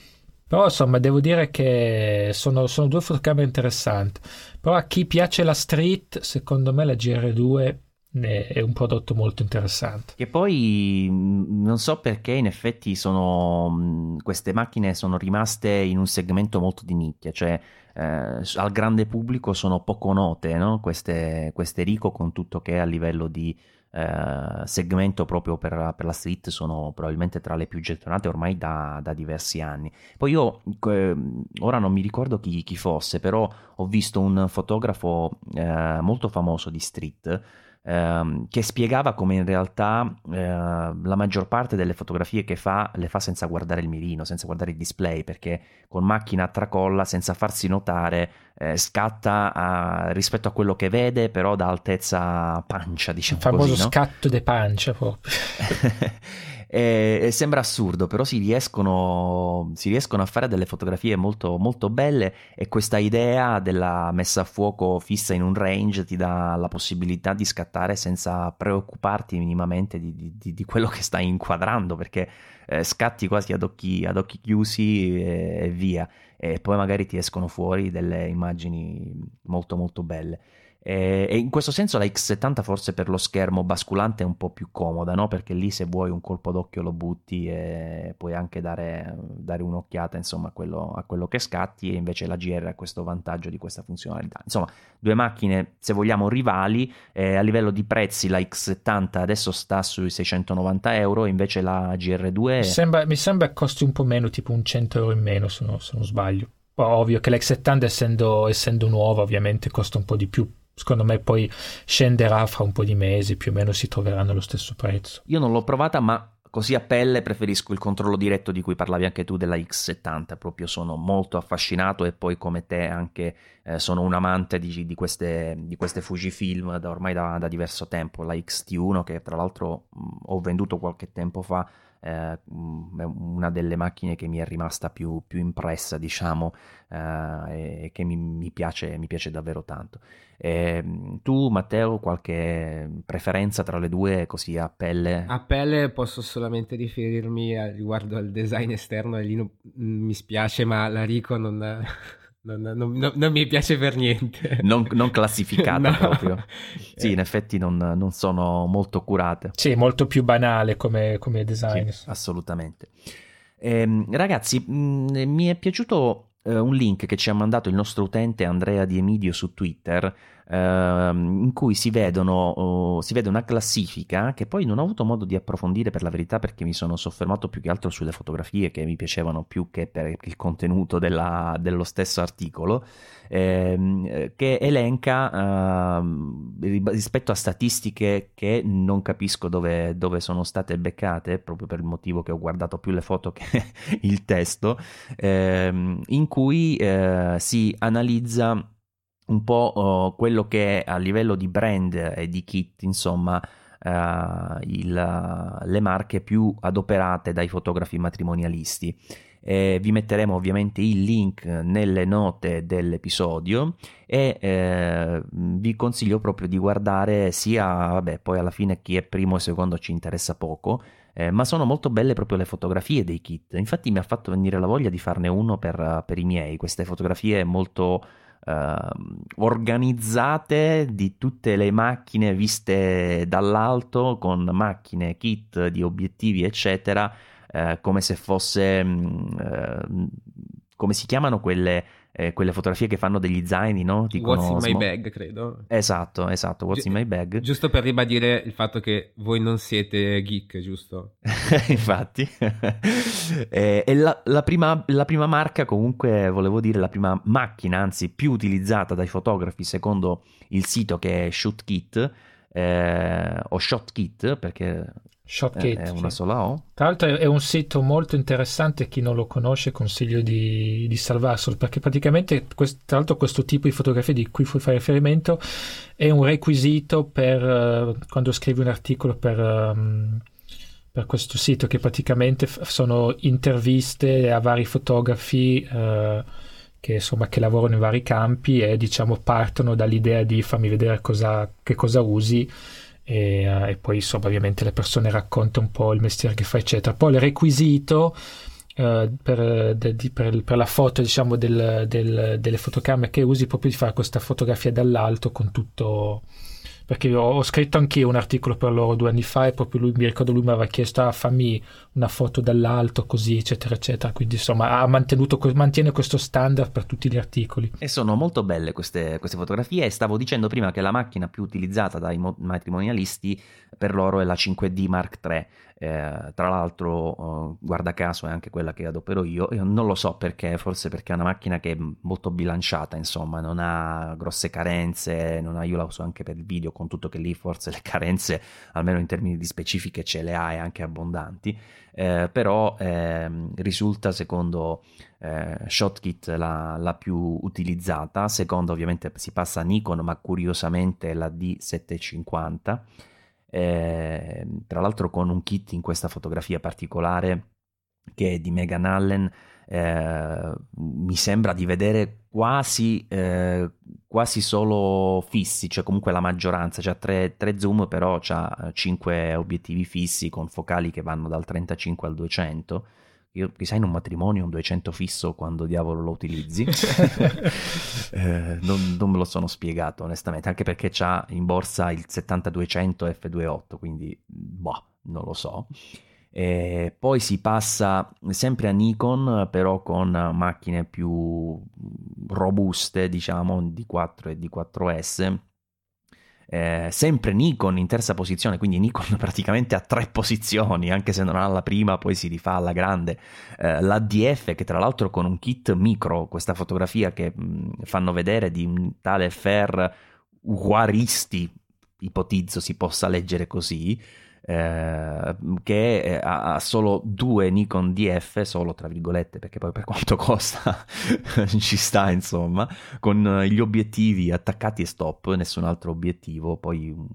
Però insomma devo dire che sono, sono due fotocamere interessanti. Però a chi piace la street, secondo me la GR2 è un prodotto molto interessante. Che poi non so perché in effetti sono, queste macchine sono rimaste in un segmento molto di nicchia, cioè eh, al grande pubblico sono poco note no? queste, queste Rico con tutto che è a livello di eh, segmento proprio per, per, la street sono probabilmente tra le più gettonate ormai da, da diversi anni. Poi io eh, ora non mi ricordo chi, chi, fosse, però ho visto un fotografo eh, molto famoso di street ehm, che spiegava come in realtà eh, la maggior parte delle fotografie che fa le fa senza guardare il mirino, senza guardare il display, perché con macchina a tracolla, senza farsi notare, eh, scatta a, rispetto a quello che vede, però da altezza pancia, diciamo Il famoso così, no? scatto di pancia proprio. <laughs> E, e sembra assurdo, però si riescono, si riescono, a fare delle fotografie molto, molto belle e questa idea della messa a fuoco fissa in un range ti dà la possibilità di scattare senza preoccuparti minimamente di, di, di quello che stai inquadrando, perché eh, scatti quasi ad occhi, ad occhi chiusi e, e via, e poi magari ti escono fuori delle immagini molto molto belle. E, in questo senso la X70 forse per lo schermo basculante è un po' più comoda, no? perché lì se vuoi un colpo d'occhio lo butti e puoi anche dare, dare un'occhiata insomma, a, quello, a, quello, che scatti e invece la GR ha questo vantaggio di questa funzionalità. Insomma, due macchine se vogliamo rivali, eh, a livello di prezzi la X70 adesso sta sui 690 euro, invece la GR2... Mi sembra, mi sembra costi un po' meno, tipo un 100 euro in meno se, no, se non sbaglio. Ovvio che l'X70 essendo, essendo nuova ovviamente costa un po' di più secondo me poi scenderà fra un po' di mesi, più o meno si troveranno allo stesso prezzo. Io non l'ho provata, ma così a pelle preferisco il controllo diretto di cui parlavi anche tu della X70, proprio sono molto affascinato e poi come te anche eh, sono un amante di, di, queste, di queste Fujifilm da ormai da, da, diverso tempo, la XT1 che tra l'altro mh, ho venduto qualche tempo fa eh, mm, è una delle macchine che mi è rimasta più, più impressa, diciamo, eh, e che mi, mi, piace, mi, piace, davvero tanto. E, ehm, tu, Matteo, qualche preferenza tra le due, così a pelle? A pelle posso solamente riferirmi a, riguardo al design esterno, e lì non, mi spiace, ma la Rico non <laughs> non, non, non, non, mi piace per niente. Non, classificata <laughs> no. proprio. Sì, in effetti non, sono molto curate. Sì, molto più banale come, come design. Sì, assolutamente. Eh, ragazzi, mh, mm, mi è piaciuto eh, un link che ci ha mandato il nostro utente Andrea Di Emidio su Twitter ehm, in cui si, vedono, oh, si vede una classifica che poi non ho avuto modo di approfondire per la verità perché mi sono soffermato più che altro sulle fotografie che mi piacevano più che per il contenuto della, dello stesso articolo ehm, che elenca ehm, rispetto a statistiche che non capisco dove, dove, sono state beccate proprio per il motivo che ho guardato più le foto che <laughs> il testo ehm, in cui eh, si analizza un po' uh, quello che a livello di brand e di kit, insomma, uh, il, le marche più adoperate dai fotografi matrimonialisti. Eh, vi metteremo ovviamente il link nelle note dell'episodio e eh, vi consiglio proprio di guardare sia, vabbè, poi alla fine chi è primo e secondo ci interessa poco, eh, ma sono molto belle proprio le fotografie dei kit. Infatti mi ha fatto venire la voglia di farne uno per, per i miei, queste fotografie molto eh, organizzate di tutte le macchine viste dall'alto con macchine, kit di obiettivi eccetera, eh, come se fosse... Mh, mm, come si chiamano quelle eh, quelle fotografie che fanno degli zaini, no? Dicono, What's in my bag, credo. Esatto, esatto, What's Gi- in my bag. Giusto per ribadire il fatto che voi non siete geek, giusto? <laughs> Infatti. <laughs> e, e la, la, prima, la, prima, marca, comunque, volevo dire, la prima macchina, anzi, più utilizzata dai fotografi, secondo il sito che è ShootKit, eh, o ShotKit, perché Shopkit. È una sola O. Tra l'altro è un sito molto interessante, chi non lo conosce consiglio di, di salvarselo, perché praticamente quest, tra l'altro questo tipo di fotografia di cui fai riferimento è un requisito per uh, quando scrivi un articolo per, um, per, questo sito, che praticamente f- sono interviste a vari fotografi uh, che, insomma, che lavorano in vari campi e diciamo partono dall'idea di fammi vedere cosa, che cosa usi e, uh, e, poi insomma ovviamente le persone raccontano un po' il mestiere che fa eccetera. Poi il requisito uh, per, de, di, per, per, la foto diciamo del, del, delle fotocamere che usi proprio di fare questa fotografia dall'alto con tutto perché ho, ho, scritto anch'io un articolo per loro due anni fa e proprio lui mi ricordo lui mi aveva chiesto ah, fammi una foto dall'alto così eccetera eccetera. Quindi insomma ha mantenuto mantiene questo standard per tutti gli articoli. E sono molto belle queste, queste fotografie e stavo dicendo prima che la macchina più utilizzata dai matrimonialisti per loro è la 5D Mark III eh, tra l'altro, eh, guarda caso, è anche quella che adopero io. Io non lo so perché, forse perché è una macchina che è molto bilanciata, insomma, non ha grosse carenze. Non ha, io la uso anche per il video, con tutto che lì forse le carenze, almeno in termini di specifiche, ce le ha e anche abbondanti. Eh, però ehm, risulta secondo eh, Shotkit la, la, più utilizzata. Secondo, ovviamente, si passa a Nikon, ma curiosamente la D750 eh, tra l'altro con un kit in questa fotografia particolare che è di Megan Allen. Eh, mi sembra di vedere quasi, eh, quasi solo fissi, cioè comunque la maggioranza, c'ha tre, tre zoom, però ha cinque obiettivi fissi con focali che vanno dal 35 al 200 io, chissà, in un matrimonio un 200 fisso quando diavolo lo utilizzi. <laughs> eh, non, non, me lo sono spiegato onestamente, anche perché c'ha in borsa il 7200 F28, quindi boh, non lo so. E poi si passa sempre a Nikon, però con macchine più robuste, diciamo, di 4 e di 4S eh, sempre Nikon in terza posizione, quindi Nikon <laughs> praticamente ha tre posizioni, anche se non ha la prima, poi si rifà alla grande. Eh, L'ADF, che tra l'altro con un kit micro, questa fotografia che mh, fanno vedere di un tale Fer Uguaristi, ipotizzo si possa leggere così, eh, che eh, ha solo due Nikon DF, solo tra virgolette, perché poi per quanto <laughs> costa ci sta insomma, con gli obiettivi attaccati e stop, nessun altro obiettivo, poi un,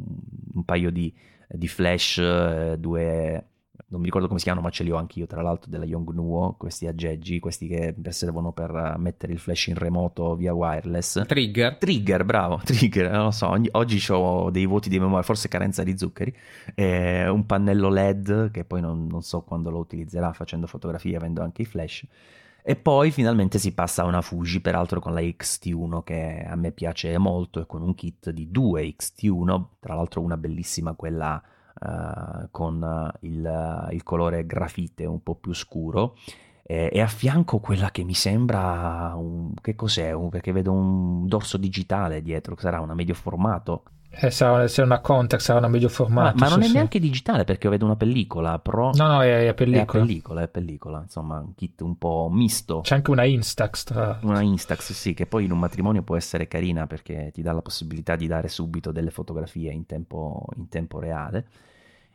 un paio di, di flash, eh, due non mi ricordo come si chiamano, ma ce li ho anche io, tra l'altro, della Yongnuo, questi aggeggi, questi che servono per mettere il flash in remoto via wireless. Trigger. Trigger, bravo, <laughs> trigger, non lo so, oggi ho dei voti di memoria, forse carenza di zuccheri, eh, un pannello LED che poi non, non so quando lo utilizzerà facendo fotografie, avendo anche i flash. E poi finalmente si passa a una Fuji, peraltro con la XT1 che a me piace molto e con un kit di due XT1, tra l'altro una bellissima quella uh, con eh, il, eh, il, colore grafite un po' più scuro. E, e a fianco quella che mi sembra un, che cos'è? Un, perché vedo un dorso digitale dietro, sarà una medio formato. Eh, sarà, sarà una contact, sarà una medio formato. Ma, ma non è sì. neanche digitale perché vedo una pellicola Pro. No, no, è, è pellicola. È pellicola, è pellicola, insomma, un kit un po' misto. C'è anche una Instax tra... Una Instax, sì, che poi in un matrimonio può essere carina perché ti dà la possibilità di dare subito delle fotografie in tempo, in tempo reale.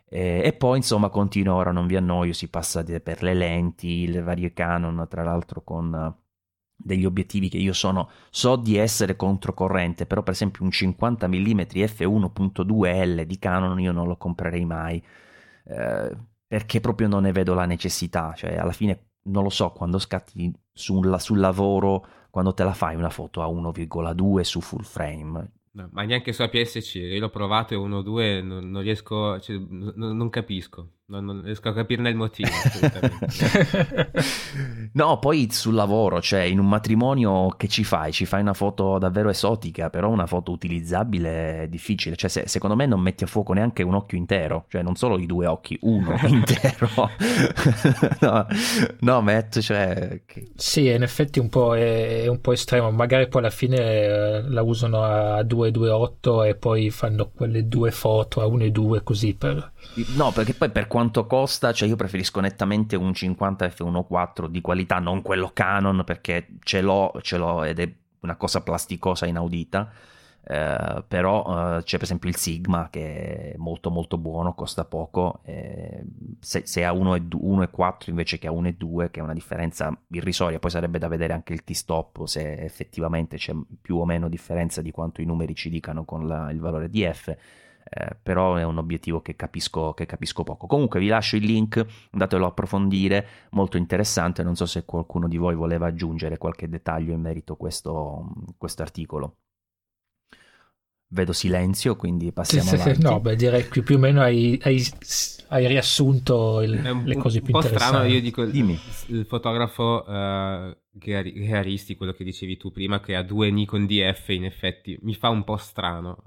Eh, e poi insomma continua, ora non vi annoio, si passa per le lenti, le varie Canon, tra l'altro con degli obiettivi che io sono, so di essere controcorrente, però per esempio un 50 mm f1.2L di Canon io non lo comprerei mai, eh, perché proprio non ne vedo la necessità, cioè alla fine non lo so, quando scatti sul, sul lavoro, quando te la fai una foto a 1,2 su full frame, ma neanche su APS-C, io l'ho provato e 1-2 non, non riesco, cioè, non, non, capisco. Non, non riesco a capirne il motivo. <laughs> no, poi sul lavoro, cioè in un matrimonio che ci fai? Ci fai una foto davvero esotica, però una foto utilizzabile è difficile. Cioè, se, secondo me non metti a fuoco neanche un occhio intero, cioè non solo i due occhi, uno <laughs> intero. <laughs> no, no, Matt, cioè... Sì, in effetti un po' è, è, un po' estremo. Magari poi alla fine eh, la usano a 228 e poi fanno quelle due foto a 1 e 2 così per... No, perché poi per quanto costa, cioè io preferisco nettamente un 50 f1.4 di qualità, non quello Canon perché ce l'ho, ce l'ho ed è una cosa plasticosa inaudita. Eh, però eh, c'è per esempio il Sigma che è molto molto buono, costa poco, eh, se, se, a 1,4 invece che a 1,2 che è una differenza irrisoria, poi sarebbe da vedere anche il T-stop se effettivamente c'è più o meno differenza di quanto i numeri ci dicano con la, il valore di F eh, però è un obiettivo che capisco, che capisco poco. Comunque vi lascio il link, andatelo a approfondire, molto interessante, non so se qualcuno di voi voleva aggiungere qualche dettaglio in merito a questo articolo. Vedo silenzio, quindi passiamo sì, avanti. no, beh, direi che più o meno hai, hai, hai riassunto il, le cose più interessanti. Un po' strano, io dico, Dimmi. il fotografo uh, Garisti, quello che dicevi tu prima, che ha due Nikon DF, in effetti mi fa un po' strano.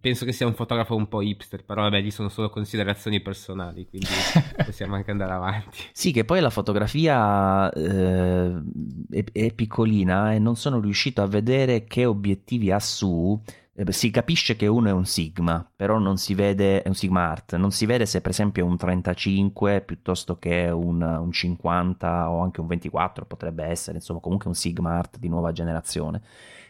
Penso che sia un fotografo un po' hipster, però vabbè, gli sono solo considerazioni personali, quindi <laughs> possiamo anche andare avanti. Sì, che poi la fotografia eh, è, è piccolina e non sono riuscito a vedere che obiettivi ha su eh, si capisce che uno è un Sigma, però non si vede, è un Sigma Art, non si vede se per esempio è un 35 piuttosto che un, un 50 o anche un 24 potrebbe essere, insomma comunque un Sigma Art di nuova generazione.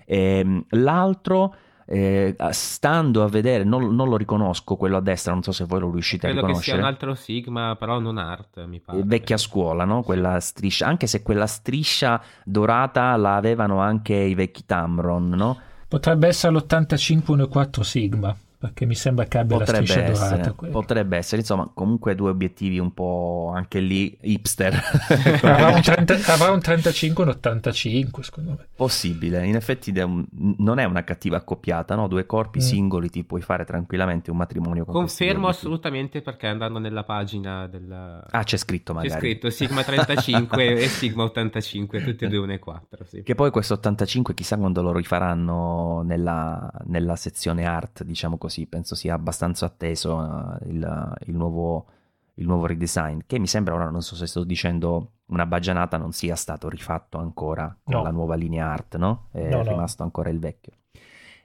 E, ehm, l'altro... Eh, stando a vedere, non, non, lo riconosco quello a destra, non so se voi lo riuscite Credo a riconoscere. Credo che sia un altro Sigma, però non art, mi pare. Vecchia scuola, no? Quella striscia, anche se quella striscia dorata la avevano anche i vecchi Tamron, no? Potrebbe essere l'8514 Sigma perché mi sembra che abbia potrebbe la striscia essere, dorata. Potrebbe essere, insomma, comunque due obiettivi un po' anche lì hipster. <laughs> avrà, un 30, avrà un 35 un 85, secondo me. Possibile, in effetti non è una cattiva accoppiata, no? Due corpi mm. singoli ti puoi fare tranquillamente un matrimonio con Confermo assolutamente perché andando nella pagina del... Ah, c'è scritto magari. C'è scritto Sigma 35 <laughs> e Sigma 85, tutti e due 1 e 4, sì. Che poi questo 85 chissà quando lo rifaranno nella, nella sezione art, diciamo così così, penso sia abbastanza atteso uh, il, il, nuovo, il, nuovo, redesign, che mi sembra, ora non so se sto dicendo una baggianata, non sia stato rifatto ancora con no. la nuova linea art, no? È no, rimasto ancora il vecchio.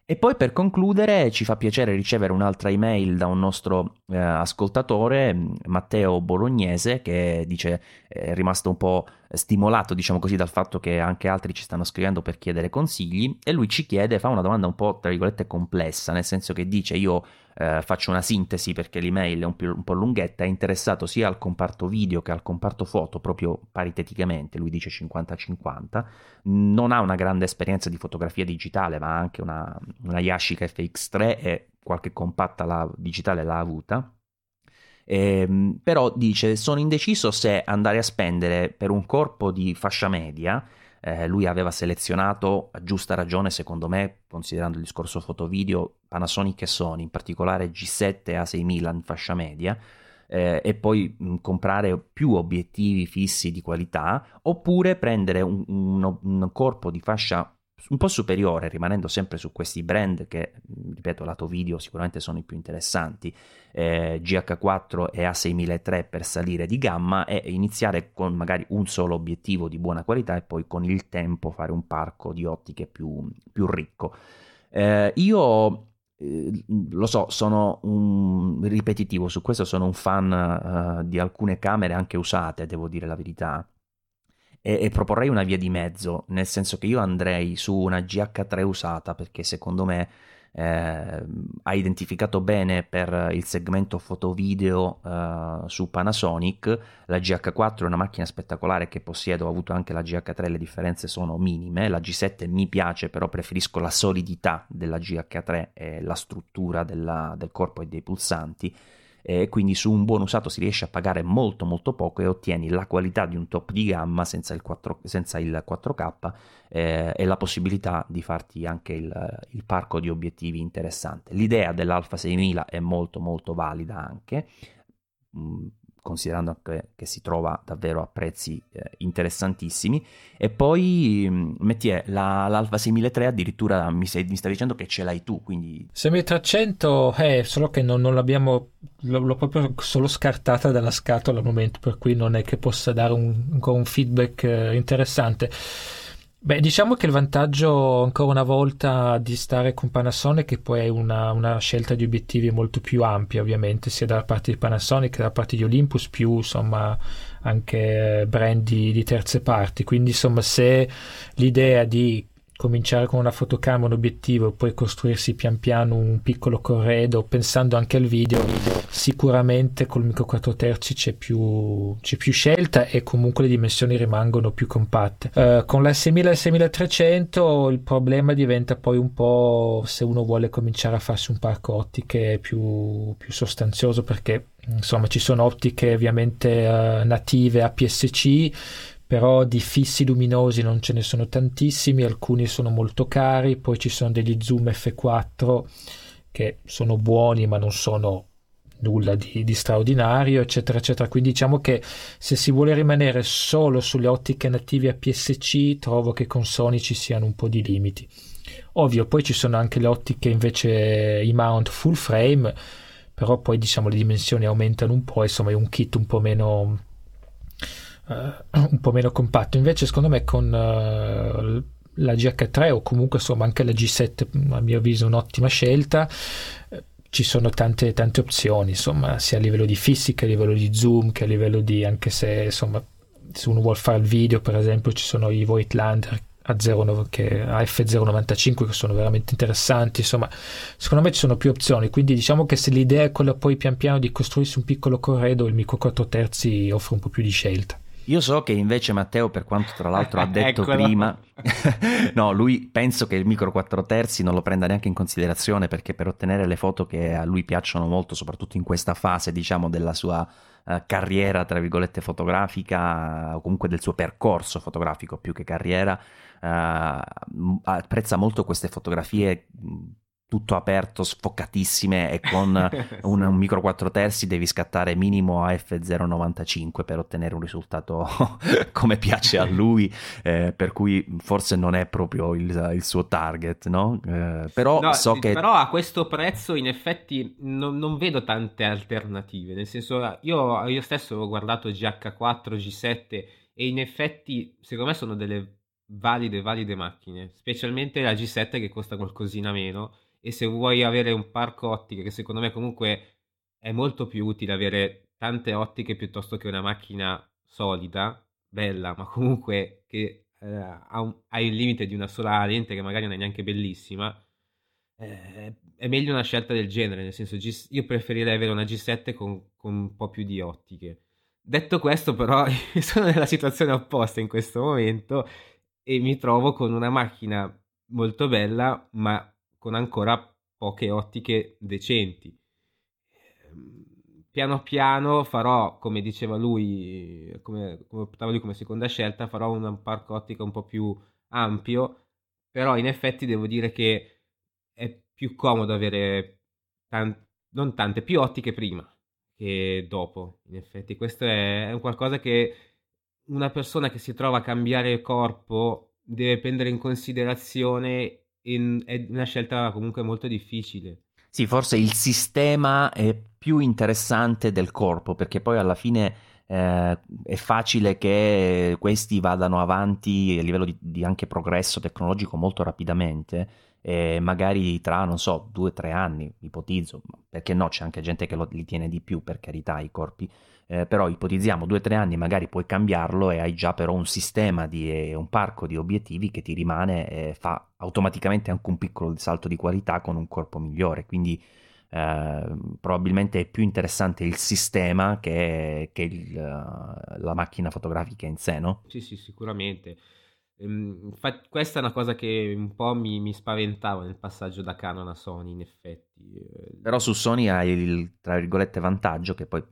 E poi per concludere ci fa piacere ricevere un'altra email da un nostro eh, ascoltatore, Matteo Bolognese, che dice è rimasto un po' stimolato, diciamo così, dal fatto che anche altri ci stanno scrivendo per chiedere consigli e lui ci chiede, fa una domanda un po' tra virgolette complessa, nel senso che dice io eh, faccio una sintesi perché l'email è un, un, po' lunghetta, è interessato sia al comparto video che al comparto foto, proprio pariteticamente, lui dice 50-50, non ha una grande esperienza di fotografia digitale, ma anche una, una Yashica FX3 e qualche compatta la, digitale l'ha avuta eh, però dice sono indeciso se andare a spendere per un corpo di fascia media. Eh, lui aveva selezionato a giusta ragione secondo me considerando il discorso foto-video Panasonic e Sony in particolare G7 e A6000 in fascia media eh, e poi mh, comprare più obiettivi fissi di qualità oppure prendere un, un, un corpo di fascia un po' superiore, rimanendo sempre su questi brand che, ripeto, lato video sicuramente sono i più interessanti, eh, GH4 e A6003 per salire di gamma e iniziare con magari un solo obiettivo di buona qualità e poi con il tempo fare un parco di ottiche più, più ricco. Eh, io eh, lo so, sono un ripetitivo su questo, sono un fan uh, di alcune camere anche usate, devo dire la verità e, e, proporrei una via di mezzo, nel senso che io andrei su una GH3 usata perché secondo me eh, ha identificato bene per il segmento foto-video eh, su Panasonic. La GH4 è una macchina spettacolare che possiedo, ho avuto anche la GH3, le differenze sono minime. La G7 mi piace, però preferisco la solidità della GH3 e la struttura della, del corpo e dei pulsanti e quindi su un buon usato si riesce a pagare molto molto poco e ottieni la qualità di un top di gamma senza il, 4, senza il 4K eh, e la possibilità di farti anche il, il, parco di obiettivi interessante. L'idea dell'Alpha 6000 è molto molto valida anche, mm, considerando che, che, si trova davvero a prezzi eh, interessantissimi. E poi mm, Mettier, la, l'Alfa 6003 addirittura mi, sei, mi stai dicendo che ce l'hai tu, quindi... 6300, eh, solo che non, non l'abbiamo, l'ho, proprio solo scartata dalla scatola al momento, per cui non è che possa dare un, un feedback eh, interessante. Beh, diciamo che il vantaggio ancora una volta di stare con Panasonic è poi una, una scelta di obiettivi molto più ampia, ovviamente, sia dalla parte di Panasonic che dalla parte di Olympus, più insomma anche brand di, di terze parti. Quindi, insomma, se l'idea di cominciare con una fotocamera, un obiettivo e poi costruirsi pian piano un piccolo corredo pensando anche al video, sicuramente col micro 4 terzi c'è più, c'è più scelta e comunque le dimensioni rimangono più compatte. Uh, con la 6000 e 6300 il problema diventa poi un po' se uno vuole cominciare a farsi un parco ottiche più, più sostanzioso perché insomma ci sono ottiche ovviamente uh, native APS-C però di fissi luminosi non ce ne sono tantissimi, alcuni sono molto cari, poi ci sono degli zoom F4 che sono buoni ma non sono nulla di, di, straordinario, eccetera, eccetera. Quindi diciamo che se si vuole rimanere solo sulle ottiche native APS-C, trovo che con Sony ci siano un po' di limiti. Ovvio, poi ci sono anche le ottiche invece i mount full frame, però poi diciamo le dimensioni aumentano un po', insomma è un kit un po' meno <clears throat> un po' meno compatto. Invece, secondo me, con uh, la GH3 o comunque insomma anche la G7, a mio avviso, un'ottima scelta. Ci sono tante, tante opzioni, insomma, sia a livello di fisica, a livello di zoom, che a livello di anche se insomma, se uno vuole fare il video, per esempio, ci sono i Voigtlander a, 0, che, a F095 che sono veramente interessanti. Insomma, secondo me ci sono più opzioni. Quindi diciamo che se l'idea è quella poi pian piano di costruirsi un piccolo corredo, il micro 4 terzi offre un po' più di scelta. Io so che invece Matteo, per quanto tra l'altro ha <laughs> detto prima, <laughs> no, lui penso che il micro 4 terzi non lo prenda neanche in considerazione perché per ottenere le foto che a lui piacciono molto, soprattutto in questa fase, diciamo, della sua uh, carriera, tra virgolette, fotografica, o comunque del suo percorso fotografico più che carriera, uh, apprezza molto queste fotografie tutto aperto, sfocatissime e con <laughs> un, un, micro 4 terzi devi scattare minimo a F095 per ottenere un risultato <laughs> come piace a lui, eh, per cui forse non è proprio il, il suo target, no? Eh, però no, so che... Però a questo prezzo in effetti non, non vedo tante alternative, nel senso io, io stesso ho guardato GH4, G7 e in effetti secondo me sono delle valide, valide macchine, specialmente la G7 che costa qualcosina meno e se vuoi avere un parco ottiche che secondo me comunque è molto più utile avere tante ottiche piuttosto che una macchina solida, bella, ma comunque che eh, ha, un, ha, il limite di una sola lente che magari non è neanche bellissima, eh, è meglio una scelta del genere, nel senso io preferirei avere una G7 con, con un po' più di ottiche. Detto questo, però, <laughs> sono nella situazione opposta in questo momento e mi trovo con una macchina molto bella, ma con ancora poche ottiche decenti. Ehm, piano piano farò, come diceva lui, come, come optava lui come seconda scelta, farò un parco ottica un po' più ampio, però in effetti devo dire che è più comodo avere tan- non tante più ottiche prima che dopo. In effetti, questo è, è qualcosa che una persona che si trova a cambiare corpo deve prendere in considerazione è una scelta comunque molto difficile. Sì, forse il sistema è più interessante del corpo, perché poi alla fine eh, è facile che questi vadano avanti a livello di, di anche progresso tecnologico molto rapidamente e magari tra, non so, due o tre anni, ipotizzo, perché no, c'è anche gente che lo, li tiene di più, per carità, i corpi, eh, però ipotizziamo due o tre anni, magari puoi cambiarlo e hai già però un sistema, di, eh, un parco di obiettivi che ti rimane e fa automaticamente anche un piccolo salto di qualità con un corpo migliore, quindi eh, probabilmente è più interessante il sistema che, che il, la macchina fotografica in sé, no? Sì, sì, sicuramente. Ehm, questa è una cosa che un po' mi, mi, spaventava nel passaggio da Canon a Sony, in effetti. Però su Sony hai il, tra virgolette, vantaggio che poi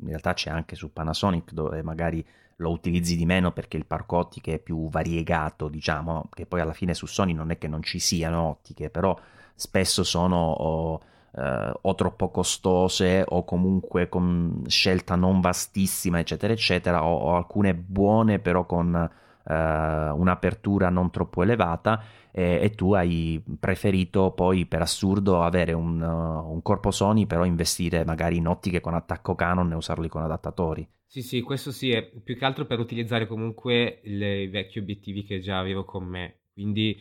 in realtà c'è anche su Panasonic dove magari lo utilizzi di meno perché il parco ottiche è più variegato, diciamo, che poi alla fine su Sony non è che non ci siano ottiche, però spesso sono oh, eh, o troppo costose o comunque con scelta non vastissima, eccetera, eccetera, o, o alcune buone però con eh, un'apertura non troppo elevata e, e, tu hai preferito poi per assurdo avere un, uh, un corpo Sony però investire magari in ottiche con attacco Canon e usarli con adattatori. Sì, sì, questo sì, è più che altro per utilizzare comunque i vecchi obiettivi che già avevo con me, quindi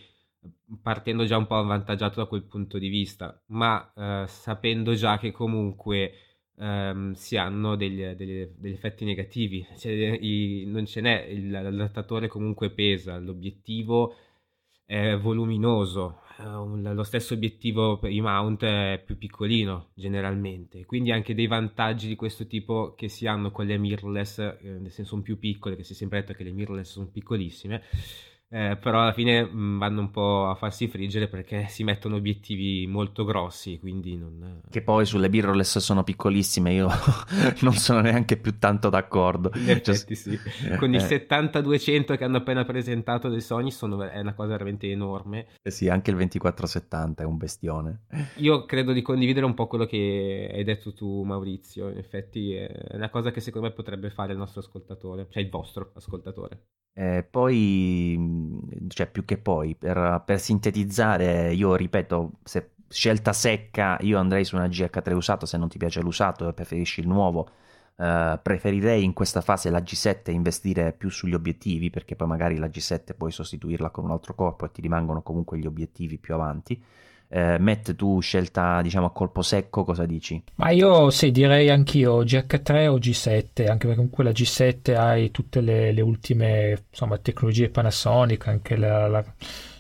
partendo già un po' avvantaggiato da quel punto di vista, ma eh, sapendo già che comunque ehm, si hanno degli, degli, degli, effetti negativi, cioè, i, non ce n'è, il, l'adattatore comunque pesa, l'obiettivo è voluminoso, eh, lo stesso obiettivo per i mount è più piccolino generalmente, quindi anche dei vantaggi di questo tipo che si hanno con le mirrorless, eh, nel senso sono più piccole, che si è sempre detto che le mirrorless sono piccolissime, eh, però alla fine mh, vanno un po' a farsi friggere perché si mettono obiettivi molto grossi, quindi non... Che poi sulle mirrorless sono piccolissime, io <laughs> non sono neanche più tanto d'accordo. In effetti cioè, sì. Con il 70-200 che hanno appena presentato del Sony sono, è una cosa veramente enorme. Eh sì, anche il 2470 è un bestione. Io credo di condividere un po' quello che hai detto tu Maurizio, in effetti è una cosa che secondo me potrebbe fare il nostro ascoltatore, cioè il vostro ascoltatore. Eh, poi, mhmm, cioè più che poi, per, per, sintetizzare, io ripeto, se scelta secca, io andrei su una GH3 usato, se non ti piace l'usato e preferisci il nuovo, eh, preferirei in questa fase la G7 investire più sugli obiettivi, perché poi magari la G7 puoi sostituirla con un altro corpo e ti rimangono comunque gli obiettivi più avanti. Eh, Matt, tu scelta diciamo a colpo secco, cosa dici? Ma io sì, direi anch'io GH3 o G7, anche perché comunque la G7 hai tutte le, le ultime insomma, tecnologie Panasonic, anche la, la,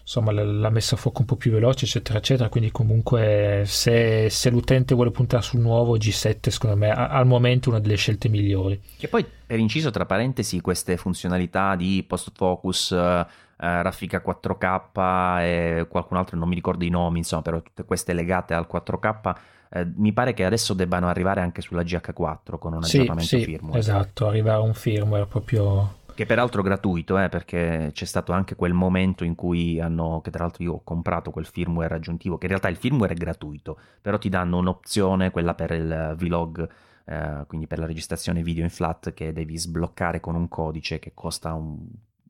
insomma, la, messa a fuoco un po' più veloce, eccetera, eccetera. Quindi comunque se, se l'utente vuole puntare sul nuovo, G7 secondo me a, al momento è una delle scelte migliori. Che poi, per inciso, tra parentesi, queste funzionalità di post-focus eh, raffica 4K e qualcun altro, non mi ricordo i nomi, insomma, però tutte queste legate al 4K. Eh, mi pare che adesso debbano arrivare anche sulla GH4 con un aggiornamento sì, firmware. Esatto, arriva un firmware proprio che peraltro è gratuito, eh, perché c'è stato anche quel momento in cui hanno, che tra l'altro io ho comprato quel firmware aggiuntivo, che in realtà il firmware è gratuito, però ti danno un'opzione, quella per il vlog, eh, quindi per la registrazione video in flat, che devi sbloccare con un codice che costa un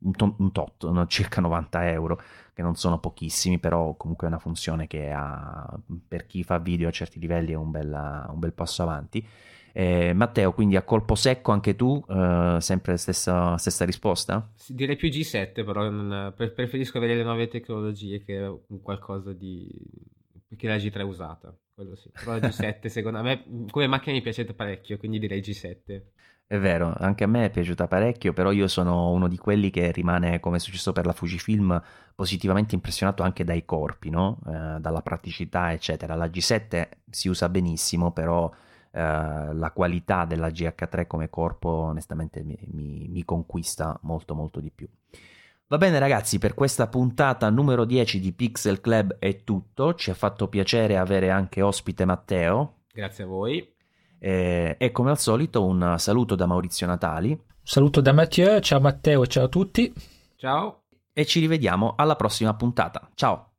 un, to- un tot, circa 90 euro, che non sono pochissimi, però comunque è una funzione che ha, per chi fa video a certi livelli è un, bella, un bel passo avanti. Eh, Matteo, quindi a colpo secco anche tu, eh, sempre stessa, stessa risposta? direi più G7, però non, preferisco avere le nuove tecnologie che qualcosa di... che la G3 usata, quello sì. Però la <laughs> G7 secondo me come macchina mi piace parecchio, quindi direi G7. È vero, anche a me è piaciuta parecchio, però io sono uno di quelli che rimane, come è successo per la Fujifilm, positivamente impressionato anche dai corpi, no? eh, dalla praticità, eccetera. La G7 si usa benissimo, però eh, la qualità della GH3 come corpo onestamente mi, mi, mi conquista molto molto di più. Va bene ragazzi, per questa puntata numero 10 di Pixel Club è tutto, ci ha fatto piacere avere anche ospite Matteo. Grazie a voi. Eh, e come al solito un saluto da Maurizio Natali. Saluto da Mathieu, ciao Matteo, ciao a tutti. Ciao. E ci rivediamo alla prossima puntata. Ciao.